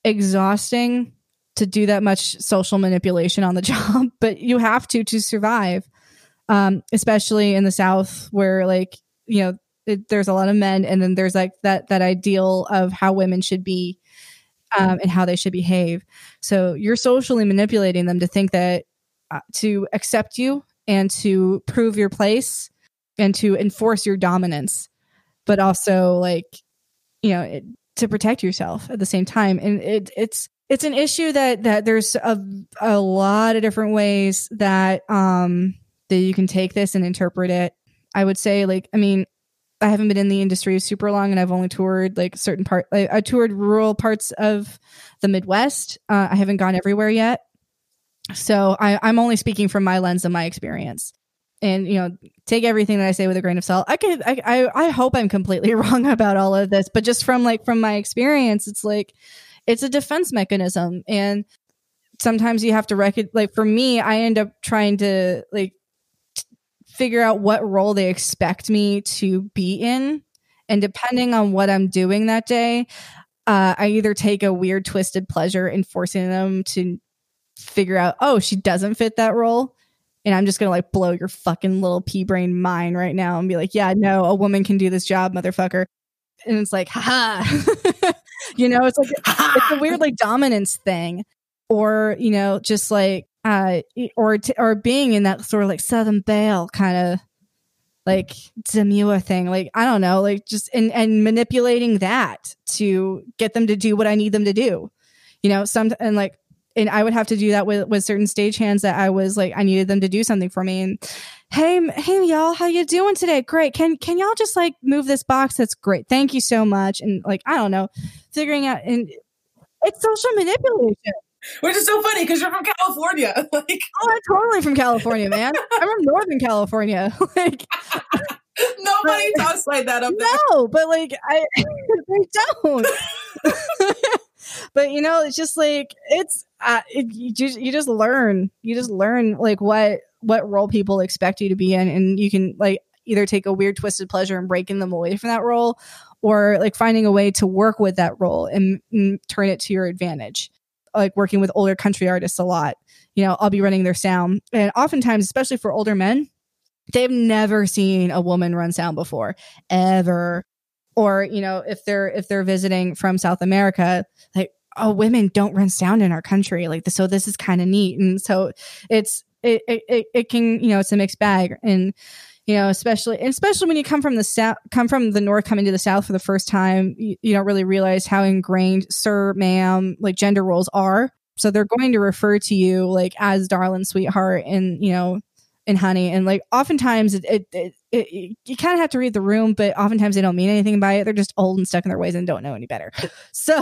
exhausting to do that much social manipulation on the job, but you have to to survive um, especially in the South where like, you know, it, there's a lot of men and then there's like that, that ideal of how women should be um, and how they should behave. So you're socially manipulating them to think that uh, to accept you and to prove your place and to enforce your dominance, but also like, you know, it, to protect yourself at the same time. And it, it's, it's an issue that, that there's a, a lot of different ways that, um, that you can take this and interpret it. I would say, like, I mean, I haven't been in the industry super long, and I've only toured like certain part. Like, I toured rural parts of the Midwest. Uh, I haven't gone everywhere yet, so I, I'm only speaking from my lens and my experience. And you know, take everything that I say with a grain of salt. I could, I, I, I hope I'm completely wrong about all of this, but just from like from my experience, it's like it's a defense mechanism, and sometimes you have to recognize. Like for me, I end up trying to like figure out what role they expect me to be in. And depending on what I'm doing that day, uh, I either take a weird, twisted pleasure in forcing them to figure out, oh, she doesn't fit that role. And I'm just to like blow your fucking little pea brain mind right now and be like, yeah, no, a woman can do this job, motherfucker. And it's like, haha. you know, it's like, it's a weird like dominance thing. Or, you know, just like, uh, or t- or being in that sort of like Southern Belle kind of like demure thing, like I don't know, like just and and manipulating that to get them to do what I need them to do, you know. Some and like and I would have to do that with with certain stagehands that I was like I needed them to do something for me. And hey, hey, y'all, how you doing today? Great. Can can y'all just like move this box? That's great. Thank you so much. And like I don't know, figuring out and it's social manipulation. Which is so funny because you're from California. like, oh, I'm totally from California, man. I'm from Northern California. like, nobody but, talks like that up there. No, but like, I they don't. but you know, it's just like it's uh, it, you just you just learn. You just learn like what what role people expect you to be in, and you can like either take a weird twisted pleasure in breaking them away from that role or like finding a way to work with that role and, and turn it to your advantage like working with older country artists a lot. You know, I'll be running their sound. And oftentimes, especially for older men, they've never seen a woman run sound before, ever. Or, you know, if they're if they're visiting from South America, like, oh, women don't run sound in our country. Like so this is kind of neat. And so it's it, it it can, you know, it's a mixed bag. And you know, especially especially when you come from the south, come from the north, coming to the south for the first time, you, you don't really realize how ingrained sir, ma'am, like gender roles are. So they're going to refer to you like as darling, sweetheart, and you know, and honey, and like oftentimes it, it, it, it you kind of have to read the room, but oftentimes they don't mean anything by it. They're just old and stuck in their ways and don't know any better. So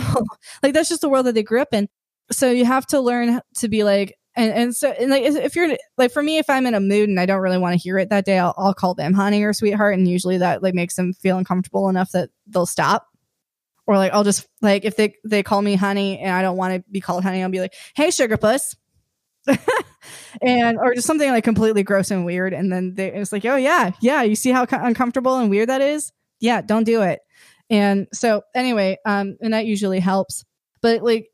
like that's just the world that they grew up in. So you have to learn to be like, and and so and like if you're like for me if i'm in a mood and i don't really want to hear it that day I'll, I'll call them honey or sweetheart and usually that like makes them feel uncomfortable enough that they'll stop or like i'll just like if they they call me honey and i don't want to be called honey i'll be like hey sugar puss and or just something like completely gross and weird and then they, it's like oh yeah yeah you see how co- uncomfortable and weird that is? Yeah don't do it. And so anyway um and that usually helps. But like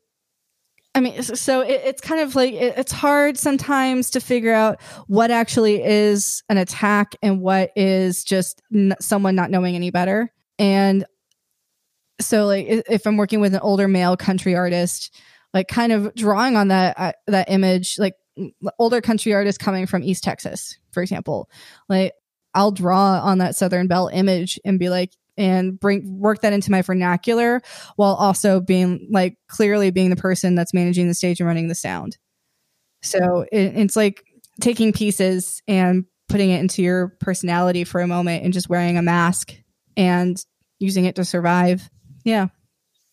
I mean, so it, it's kind of like it, it's hard sometimes to figure out what actually is an attack and what is just n- someone not knowing any better. And so, like, if I'm working with an older male country artist, like, kind of drawing on that uh, that image, like older country artist coming from East Texas, for example, like I'll draw on that Southern Belle image and be like, and bring work that into my vernacular while also being like clearly being the person that's managing the stage and running the sound. So it, it's like taking pieces and putting it into your personality for a moment and just wearing a mask and using it to survive. Yeah.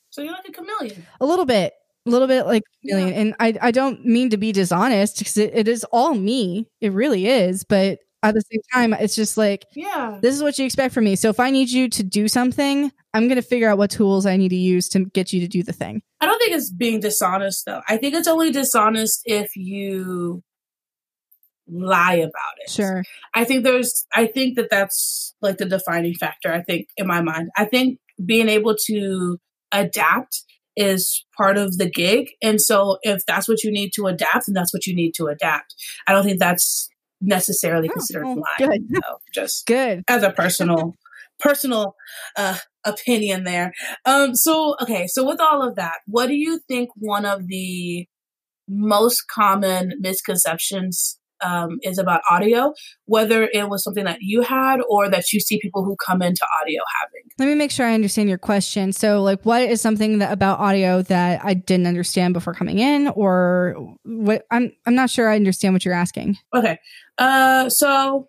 So you're like a chameleon. A little bit. A little bit like chameleon. And I I don't mean to be dishonest because it, it is all me. It really is. But at the same time, it's just like, Yeah. this is what you expect from me. So if I need you to do something, I'm going to figure out what tools I need to use to get you to do the thing. I don't think it's being dishonest though. I think it's only dishonest if you lie about it. Sure. I think there's I think that that's like the defining factor I think in my mind. I think being able to adapt is part of the gig and so if that's what you need to adapt then that's what you need to adapt. I don't think that's necessarily Oh, considered well, lying. good. No, just Good. as a personal personal uh opinion there. Um so okay, so with all of that, what do you think one of the most common misconceptions um, is about audio, whether it was something that you had or that you see people who come into audio having. Let me make sure I understand your question. So, like, what is something that about audio that I didn't understand before coming in, or what? I'm I'm not sure I understand what you're asking. Okay. Uh, so,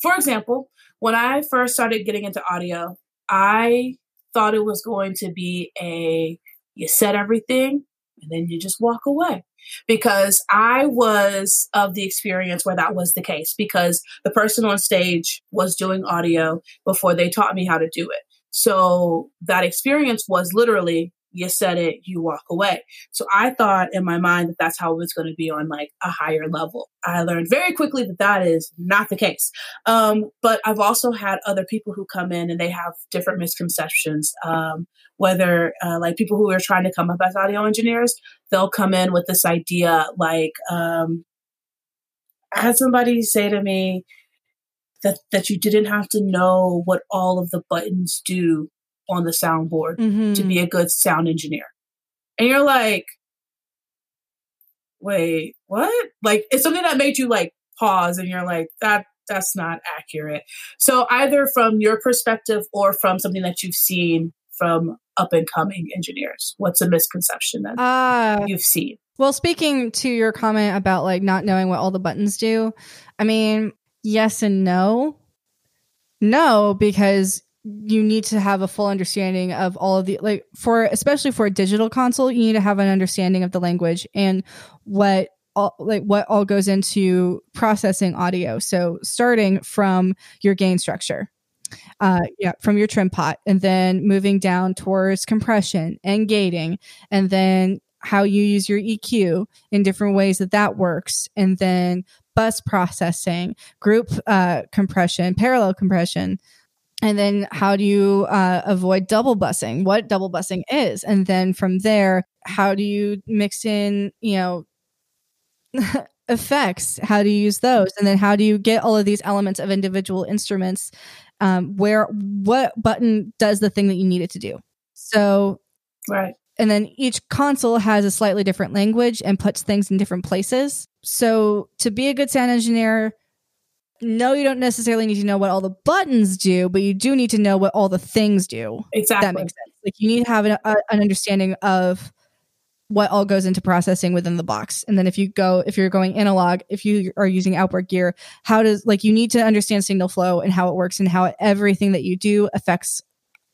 for example, when I first started getting into audio, I thought it was going to be a you said everything and then you just walk away. Because I was of the experience where that was the case, because the person on stage was doing audio before they taught me how to do it. So that experience was literally you said it, you walk away. So I thought in my mind that that's how it was going to be on like a higher level. I learned very quickly that that is not the case. Um, but I've also had other people who come in and they have different misconceptions. Um, whether uh, like people who are trying to come up as audio engineers, they'll come in with this idea like, um, I had somebody say to me that that you didn't have to know what all of the buttons do on the soundboard Mm-hmm. to be a good sound engineer. And you're like, wait, what? Like it's something that made you like pause and you're like, that that's not accurate. So either from your perspective or from something that you've seen from up and coming engineers, what's a misconception that Uh, you've seen? Well, speaking to your comment about like not knowing what all the buttons do, I mean, yes and no. No, because you need to have a full understanding of all of the like for especially for a digital console, you need to have an understanding of the language and what all like what all goes into processing audio. So starting from your gain structure. Uh yeah, from your trim pot and then moving down towards compression and gating and then how you use your EQ in different ways that that works, and then bus processing, group uh, compression, parallel compression, and then how do you uh, avoid double busing? What double busing is, and then from there, how do you mix in, you know, effects? How do you use those, and then how do you get all of these elements of individual instruments? Um, where what button does the thing that you need it to do? So Right. and then each console has a slightly different language and puts things in different places. So to be a good sound engineer, no, you don't necessarily need to know what all the buttons do, but you do need to know what all the things do. Exactly. That makes sense. Like you need to have an, a, an understanding of what all goes into processing within the box. And then if you go, if you're going analog, if you are using outboard gear, how does like you need to understand signal flow and how it works and how everything that you do affects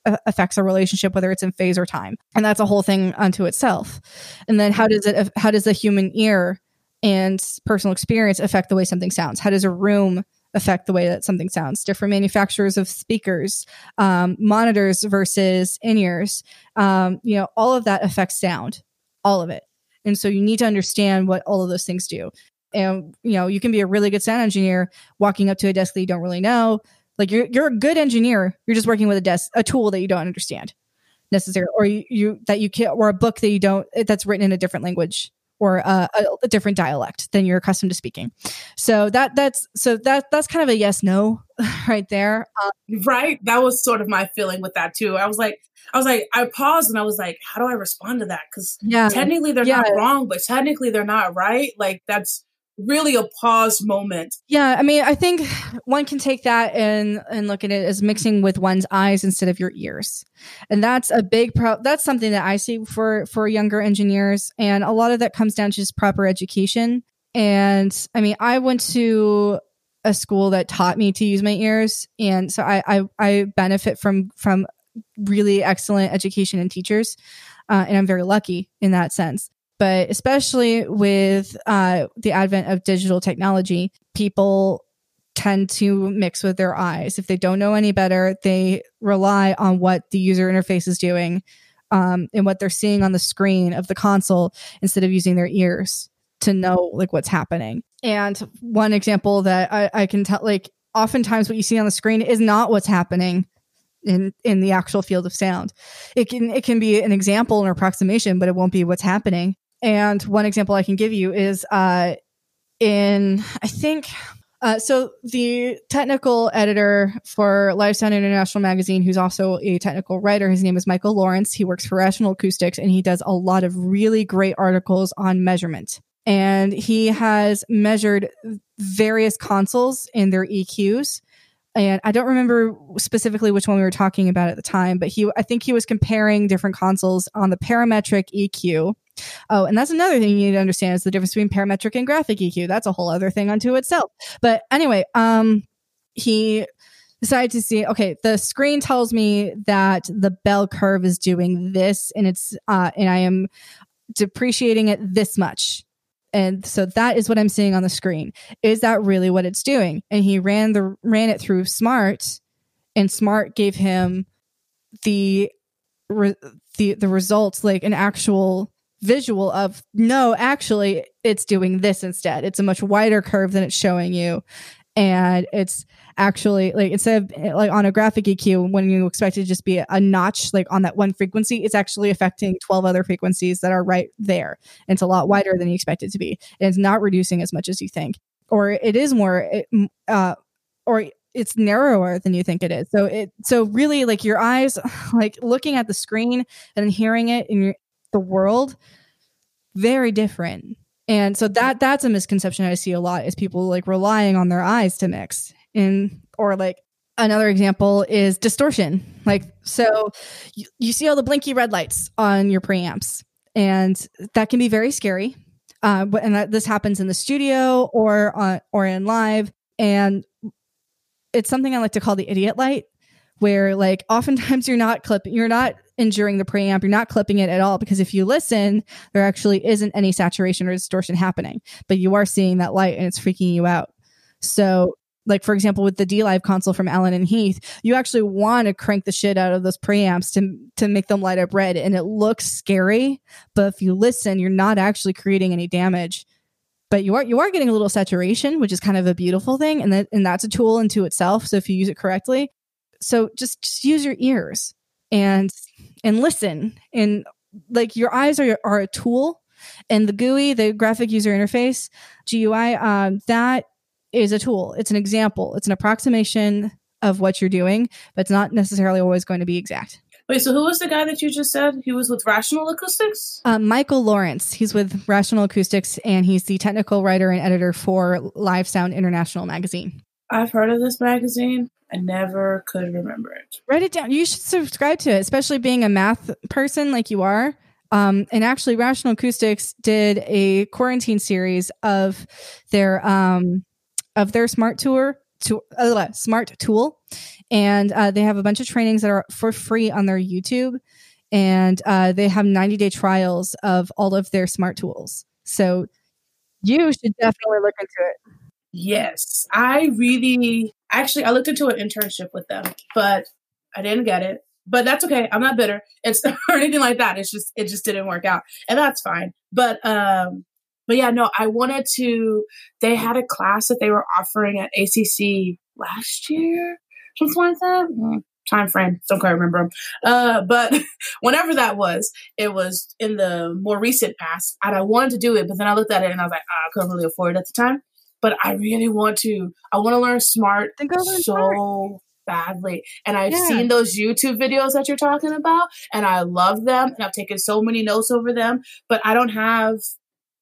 uh, affects a relationship whether it's in phase or time and that's a whole thing unto itself and then how does it how does the human ear and personal experience affect the way something sounds? How does a room affect the way that something sounds? Different manufacturers of speakers um, monitors versus in-ears um, you know all of that affects sound all of it. And so you need to understand what all of those things do. And you know you can be a really good sound engineer walking up to a desk that you don't really know. Like you're you're a good engineer. You're just working with a desk, a tool that you don't understand necessarily, or you, you that you can't, or a book that you don't that's written in a different language or a, a, a different dialect than you're accustomed to speaking. So that that's so that that's kind of a yes no right there. Um, Right. That was sort of my feeling with that too. I was like, I was like, I paused and I was like, how do I respond to that? Because yeah, technically they're Yeah. not wrong, but technically they're not right. Like that's really a pause moment. Yeah, I mean, I think one can take that and and look at it as mixing with one's eyes instead of your ears, and that's a big pro. That's something that I see for for younger engineers, and a lot of that comes down to just proper education. And I mean, I went to a school that taught me to use my ears, and so I I, I benefit from from really excellent education and teachers, uh, and I'm very lucky in that sense. But especially with uh, the advent of digital technology, people tend to mix with their eyes. If they don't know any better, they rely on what the user interface is doing um, and what they're seeing on the screen of the console instead of using their ears to know like what's happening. And one example that I, I can tell, like, oftentimes what you see on the screen is not what's happening in in the actual field of sound. It can it can be an example, an approximation, but it won't be what's happening. And one example I can give you is uh, in I think uh, so the technical editor for Live Sound International magazine, who's also a technical writer, his name is Michael Lawrence. He works for Rational Acoustics, and he does a lot of really great articles on measurement. And he has measured various consoles and their EQs. And I don't remember specifically which one we were talking about at the time, but he, I think he was comparing different consoles on the parametric EQ Oh, and that's another thing you need to understand is the difference between parametric and graphic EQ. That's a whole other thing unto itself. But anyway, um, he decided to see okay the screen tells me that the bell curve is doing this and it's uh and i am depreciating it this much and so that is what i'm seeing on the screen is that really what it's doing and he ran the ran it through Smaart and Smaart gave him the re, the the results like an actual visual of no, actually, it's doing this instead. It's a much wider curve than it's showing you. And it's actually like instead of like on a graphic EQ, when you expect it to just be a notch like on that one frequency, it's actually affecting 12 other frequencies that are right there. And it's a lot wider than you expect it to be. And it's not reducing as much as you think. Or it is more, uh, or it's narrower than you think it is. So it so really like your eyes like looking at the screen and hearing it in your the world very different. And so that that's a misconception I see a lot is people like relying on their eyes to mix. And or like another example is distortion. Like so you, you see all the blinky red lights on your preamps and that can be very scary. Uh, and that this happens in the studio or on or in live and it's something I like to call the idiot light where like oftentimes you're not clipping you're not injuring the preamp you're not clipping it at all because if you listen there actually isn't any saturation or distortion happening but you are seeing that light and it's freaking you out so like for example with the dLive console from Allen and Heath, you actually want to crank the shit out of those preamps to to make them light up red, and it looks scary. But if you listen, you're not actually creating any damage. But you are you are getting a little saturation, which is kind of a beautiful thing, and that and that's a tool into itself. So if you use it correctly, so just just use your ears and and listen and like your eyes are are a tool and the GUI the graphic user interface GUI um, that is a tool it's an example it's an approximation of what you're doing but it's not necessarily always going to be exact Wait, so who was the guy that you just said? He was with Rational Acoustics? Um, Michael Lawrence. He's with Rational Acoustics and he's the technical writer and editor for Live Sound International magazine. I've heard of this magazine. I never could remember it. Write it down. You should subscribe to it, especially being a math person like you are. Um, and actually, Rational Acoustics did a quarantine series of their um, of their Smaart tour to uh, Smaart tool, and uh, they have a bunch of trainings that are for free on their YouTube, and uh, they have ninety day trials of all of their Smaart tools. So you should definitely look into it. Yes, I really actually I looked into an internship with them, but I didn't get it. But that's okay. I'm not bitter. It's or anything like that. It's just it just didn't work out, and that's fine. But um, but yeah, no, I wanted to. They had a class that they were offering at ACC last year, something like that. Mm, time frame, don't quite remember. Uh, but whenever that was, it was in the more recent past, and I wanted to do it, but then I looked at it and I was like, oh, I couldn't really afford it at the time but I really want to. I want to learn Smaart learn so smart. badly. And I've yeah. seen those YouTube videos that you're talking about, and I love them, and I've taken so many notes over them. But I don't have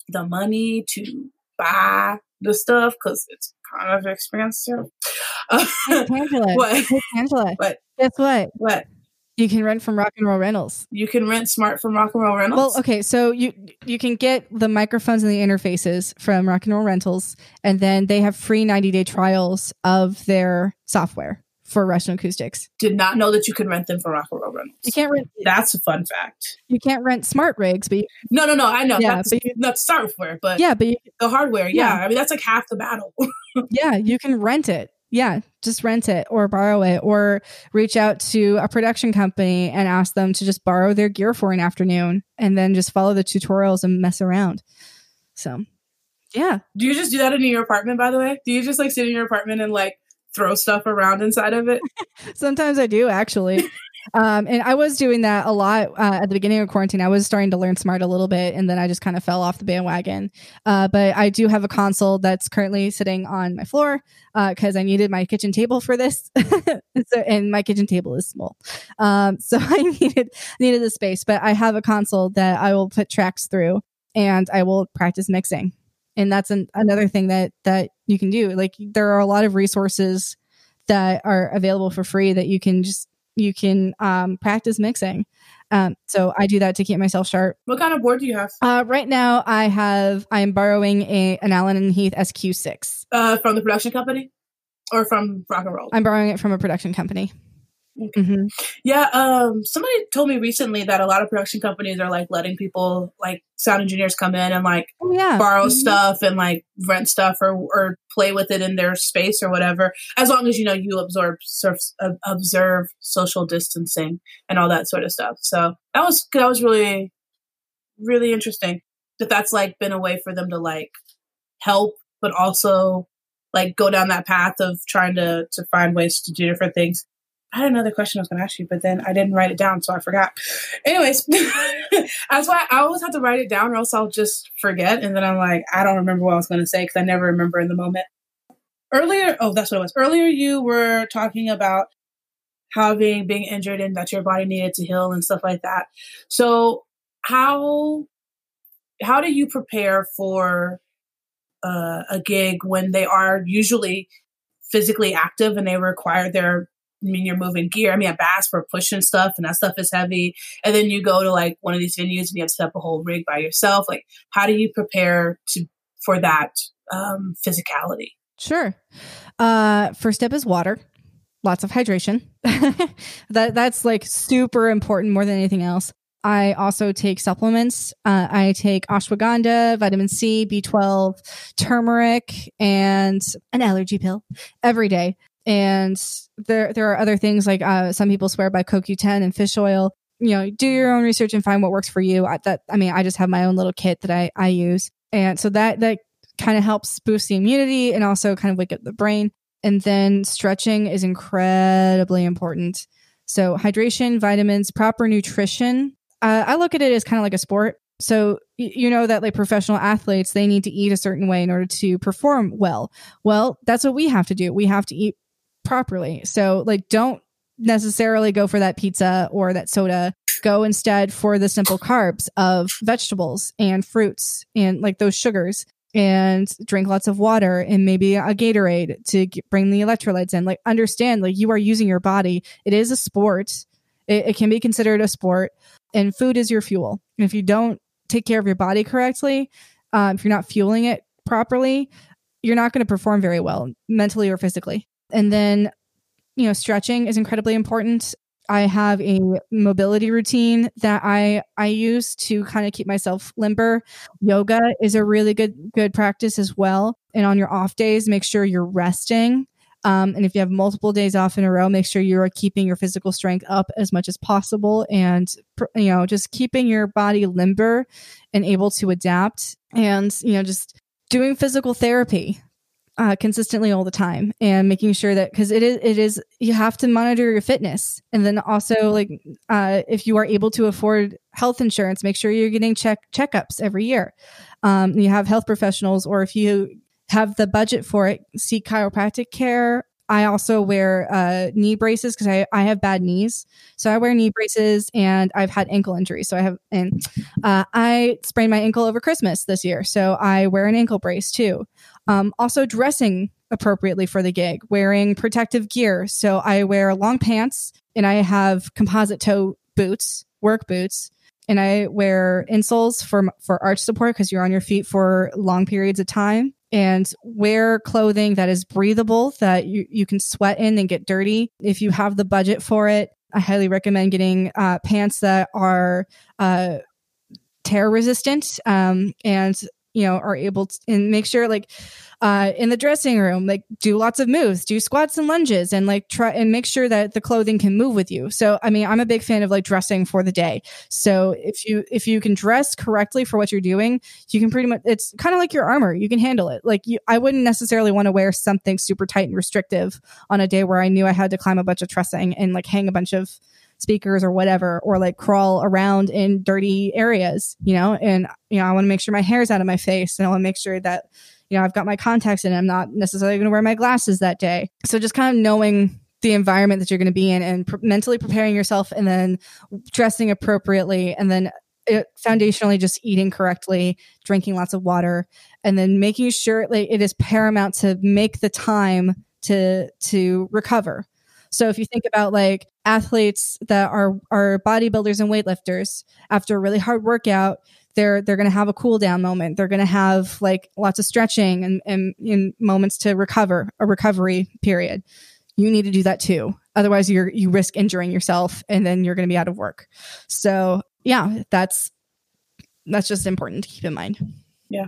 the money to buy the stuff because it's kind of expensive. Angela, what? Angela, what? Guess what? What? You can rent from Rock and Roll Rentals. You can rent Smaart from Rock and Roll Rentals. Well, okay, so you you can get the microphones and the interfaces from Rock and Roll Rentals, and then they have free ninety day trials of their software for Rational Acoustics. Did not know that you could rent them from Rock and Roll Rentals. You can't rent. That's a fun fact. You can't rent Smaart rigs, but you, No, no, no. I know. Yeah, that's but you- not software, but yeah, but you, the hardware. Yeah. Yeah. I mean, that's like half the battle. yeah, you can rent it. Yeah, just rent it or borrow it or reach out to a production company and ask them to just borrow their gear for an afternoon and then just follow the tutorials and mess around. So, yeah. do you just do that in your apartment, by the way? Do you just like sit in your apartment and like throw stuff around inside of it? Sometimes I do actually. um, and I was doing that a lot uh, at the beginning of quarantine. I was starting to learn Smaart a little bit, and then I just kind of fell off the bandwagon. Uh, but I do have a console that's currently sitting on my floor because I needed my kitchen table for this. so, and my kitchen table is small, um, so I needed needed the space. But I have a console that I will put tracks through, and I will practice mixing. And that's an, another thing that that you can do. Like there are a lot of resources that are available for free that you can just you can um, practice mixing. Um, so I do that to keep myself sharp. What kind of board do you have? Uh, right now, I have I'm borrowing a an Allen and Heath SQ6. Uh, from the production company or from Rock and Roll? I'm borrowing it from a production company. Okay. Mhm. Yeah, um, somebody told me recently that a lot of production companies are like letting people, like sound engineers, come in and like Oh yeah, borrow Mhm. stuff and like rent stuff or or play with it in their space or whatever, as long as you know you absorb surf, uh, observe social distancing and all that sort of stuff. So that was that was really really interesting that that's like been a way for them to like help, but also like go down that path of trying to to find ways to do different things. I had another question I was going to ask you, but then I didn't write it down, so I forgot. Anyways, that's why I always have to write it down, or else I'll just forget, and then I'm like, I don't remember what I was going to say because I never remember in the moment. Earlier, oh, that's what it was. Earlier, you were talking about having being injured and that your body needed to heal and stuff like that. So, how how do you prepare for uh, a gig when they are usually physically active and they require their I mean, you're moving gear. I mean, at Bass, we're pushing stuff, and that stuff is heavy. And then you go to like one of these venues, and you have to set up a whole rig by yourself. Like, how do you prepare to for that um, physicality? Sure. Uh, first step is water. Lots of hydration. that that's like super important more than anything else. I also take supplements. Uh, I take ashwagandha, vitamin C, B12, turmeric, and an allergy pill every day. And there there are other things like uh, some people swear by CoQ10 and fish oil. You know, do your own research and find what works for you. I, that I mean, I just have my own little kit that I I use, and so that that kind of helps boost the immunity and also kind of wake up the brain. And then stretching is incredibly important. So hydration, vitamins, proper nutrition. Uh, I look at it as kind of like a sport. So you know that like professional athletes, they need to eat a certain way in order to perform well. Well, that's what we have to do. We have to eat properly. So like don't necessarily go for that pizza or that soda. Go instead for the simple carbs of vegetables and fruits and like those sugars and drink lots of water and maybe a Gatorade to g bring the electrolytes in. Like understand like you are using your body. It is a sport. It, it can be considered a sport and food is your fuel. And if you don't take care of your body correctly, um, if you're not fueling it properly, you're not going to perform very well mentally or physically. And then, you know, stretching is incredibly important. I have a mobility routine that I I use to kind of keep myself limber. Yoga is a really good good practice as well. And on your off days, make sure you're resting. Um, and if you have multiple days off in a row, make sure you are keeping your physical strength up as much as possible, and you know just keeping your body limber and able to adapt. And you know just doing physical therapy uh, consistently all the time and making sure that because it is it is you have to monitor your fitness and then also like uh, if you are able to afford health insurance make sure you're getting check checkups every year um, you have health professionals or if you have the budget for it seek chiropractic care I also wear uh, knee braces because I, I have bad knees. So I wear knee braces and I've had ankle injuries. So I have, and uh, I sprained my ankle over Christmas this year. So I wear an ankle brace too. Um, also, dressing appropriately for the gig, wearing protective gear. So I wear long pants and I have composite toe boots, work boots, and I wear insoles for for arch support because you're on your feet for long periods of time. And wear clothing that is breathable, that you, you can sweat in and get dirty. If you have the budget for it, I highly recommend getting uh, pants that are uh, tear resistant um, and you know are able to and make sure like uh in the dressing room like do lots of moves do squats and lunges and like try and make sure that the clothing can move with you. So i mean i'm a big fan of like dressing for the day. So if you if you can dress correctly for what you're doing you can pretty much it's kind of like your armor you can handle it. Like you i wouldn't necessarily want to wear something super tight and restrictive on a day where i knew i had to climb a bunch of trussing and like hang a bunch of speakers or whatever, or like crawl around in dirty areas, you know, and, you know, I want to make sure my hair's out of my face and I want to make sure that, you know, I've got my contacts in. I'm not necessarily going to wear my glasses that day. So just kind of knowing the environment that you're going to be in and pr- mentally preparing yourself and then dressing appropriately and then it, foundationally just eating correctly drinking lots of water and then making sure like it is paramount to make the time to to recover so if you think about like athletes that are are bodybuilders and weightlifters after a really hard workout, they're they're going to have a cool down moment. They're going to have like lots of stretching and, and, and moments to recover, a recovery period. You need to do that too. Otherwise, you're you risk injuring yourself, and then you're going to be out of work. So yeah, that's that's just important to keep in mind. Yeah.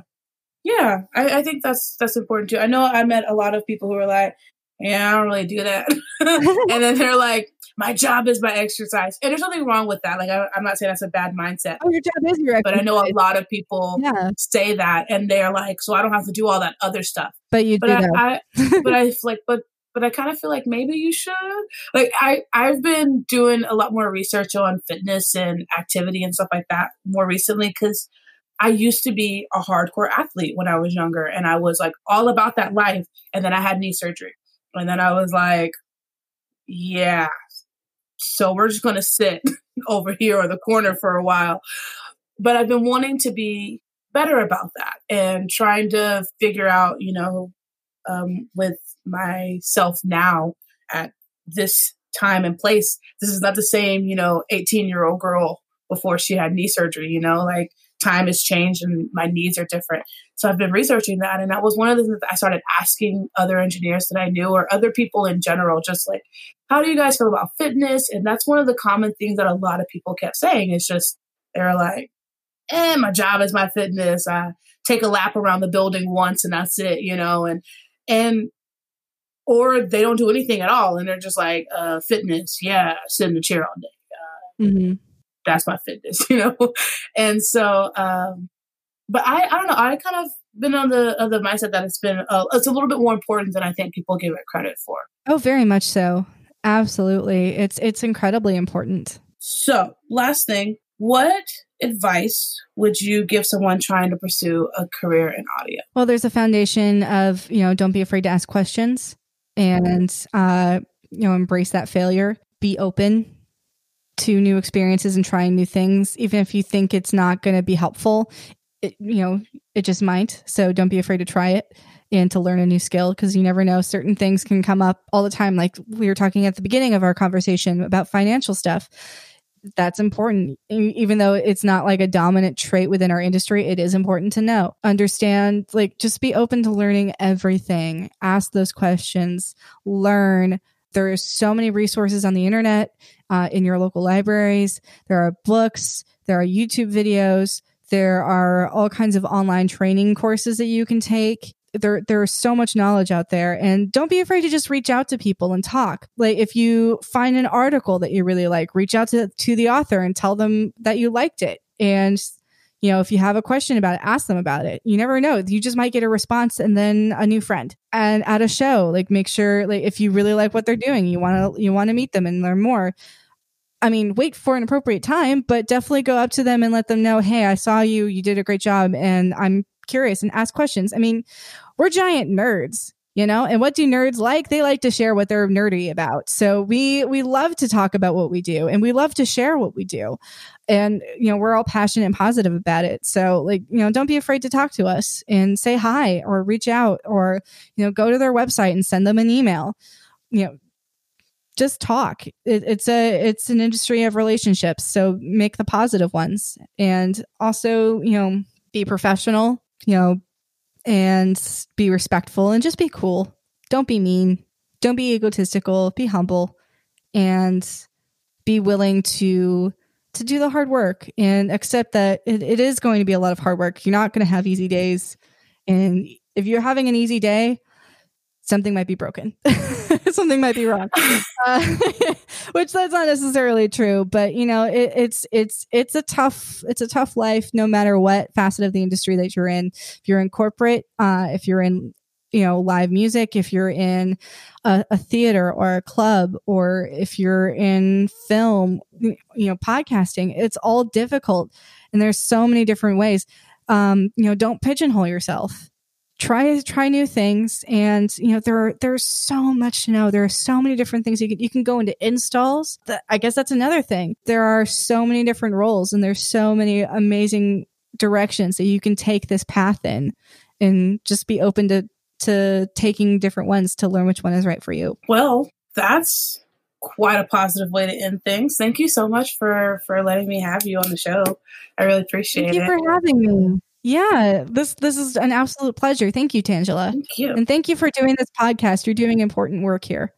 Yeah, I, I, think that's that's important too. I know I met a lot of people who are like, yeah, I don't really do that. and then they're like, my job is my exercise. And there's nothing wrong with that. Like, I, am not saying that's a bad mindset. Oh, your job is your But I know a lot of people yeah. say that and they're like, so I don't have to do all that other stuff. But you but do. I, I but I like, but but I kind of feel like maybe you should. Like I I've been doing a lot more research on fitness and activity and stuff like that more recently because I used to be a hardcore athlete when I was younger and I was like all about that life and then I had knee surgery. And then I was like, yeah, so we're just going to sit over here or the corner for a while. But I've been wanting to be better about that and trying to figure out, you know, um, with myself now at this time and place, this is not the same, you know, 18 year old girl before she had knee surgery, you know, like time has changed and my needs are different. So I've been researching that. And that was one of the things that I started asking other engineers that I knew or other people in general, just like, how do you guys feel about fitness? And that's one of the common things that a lot of people kept saying is just, they're like, eh, my job is my fitness. I take a lap around the building once and that's it, you know, and, and, or they don't do anything at all and they're just like, uh, fitness. Yeah, sit in the chair all day. Uh, mm-hmm that's my fitness, you know? and so, um, but I, I don't know. I kind of been on the of the mindset that it's been uh, it's a little bit more important than I think people give it credit for. Oh, very much so. Absolutely, it's it's incredibly important. So, last thing, what advice would you give someone trying to pursue a career in audio? Well, there's a foundation of you know don't be afraid to ask questions and uh, you know embrace that failure. Be open to new experiences and trying new things, even if you think it's not going to be helpful. It, you know, it just might. So don't be afraid to try it and to learn a new skill because you never know. Certain things can come up all the time. Like we were talking at the beginning of our conversation about financial stuff. That's important. Even though it's not like a dominant trait within our industry, it is important to know. Understand, like, just be open to learning everything. Ask those questions, learn. There are so many resources on the internet uh, in your local libraries. There are books, there are YouTube videos, there are all kinds of online training courses that you can take. There, there's so much knowledge out there, and don't be afraid to just reach out to people and talk. Like if you find an article that you really like, reach out to to the author and tell them that you liked it, and you know, if you have a question about it, ask them about it. You never know. You just might get a response and then a new friend. And at a show, like make sure like if you really like what they're doing, you want to you want to meet them and learn more. I mean, wait for an appropriate time, but definitely go up to them and let them know, "Hey, I saw you. You did a great job and I'm curious and ask questions." I mean, we're giant nerds you know? And what do nerds like? They like to share what they're nerdy about. So we we love to talk about what we do and we love to share what we do. And you know we're all passionate and positive about it. So like you know don't be afraid to talk to us and say hi or reach out or you know go to their website and send them an email. You know just talk. It, it's a it's an industry of relationships, so make the positive ones, and also you know be professional, you know, and be respectful, and just be cool. Don't be mean. Don't be egotistical. Be humble, and be willing to to do the hard work and accept that it, it is going to be a lot of hard work. You're not going to have easy days, and if you're having an easy day, something might be broken. something might be wrong. Uh, which that's not necessarily true, but you know, it, it's it's it's a tough it's a tough life no matter what facet of the industry that you're in. If you're in corporate, uh, if you're in you know live music if you're in a, a, theater or a club or if you're in film you know podcasting it's all difficult and there's so many different ways um, you know don't pigeonhole yourself try try new things. And you know there are there's so much to know. There are so many different things you can you can go into installs. I guess that's another thing. There are so many different roles and there's so many amazing directions that you can take this path in and just be open to to taking different ones to learn which one is right for you. Well that's quite a positive way to end things. Thank you so much for for letting me have you on the show. I really appreciate it. thank you it. for having me yeah, this this is an absolute pleasure. Thank you, Tangela. Thank you. And thank you for doing this podcast. You're doing important work here.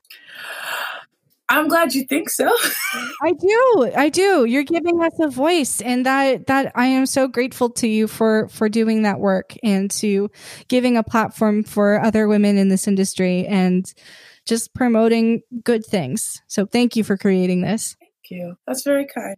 I'm glad you think so. I do. I do. You're giving us a voice and that that I am so grateful to you for for doing that work and to giving a platform for other women in this industry and just promoting good things. So thank you for creating this. Thank you. That's very kind.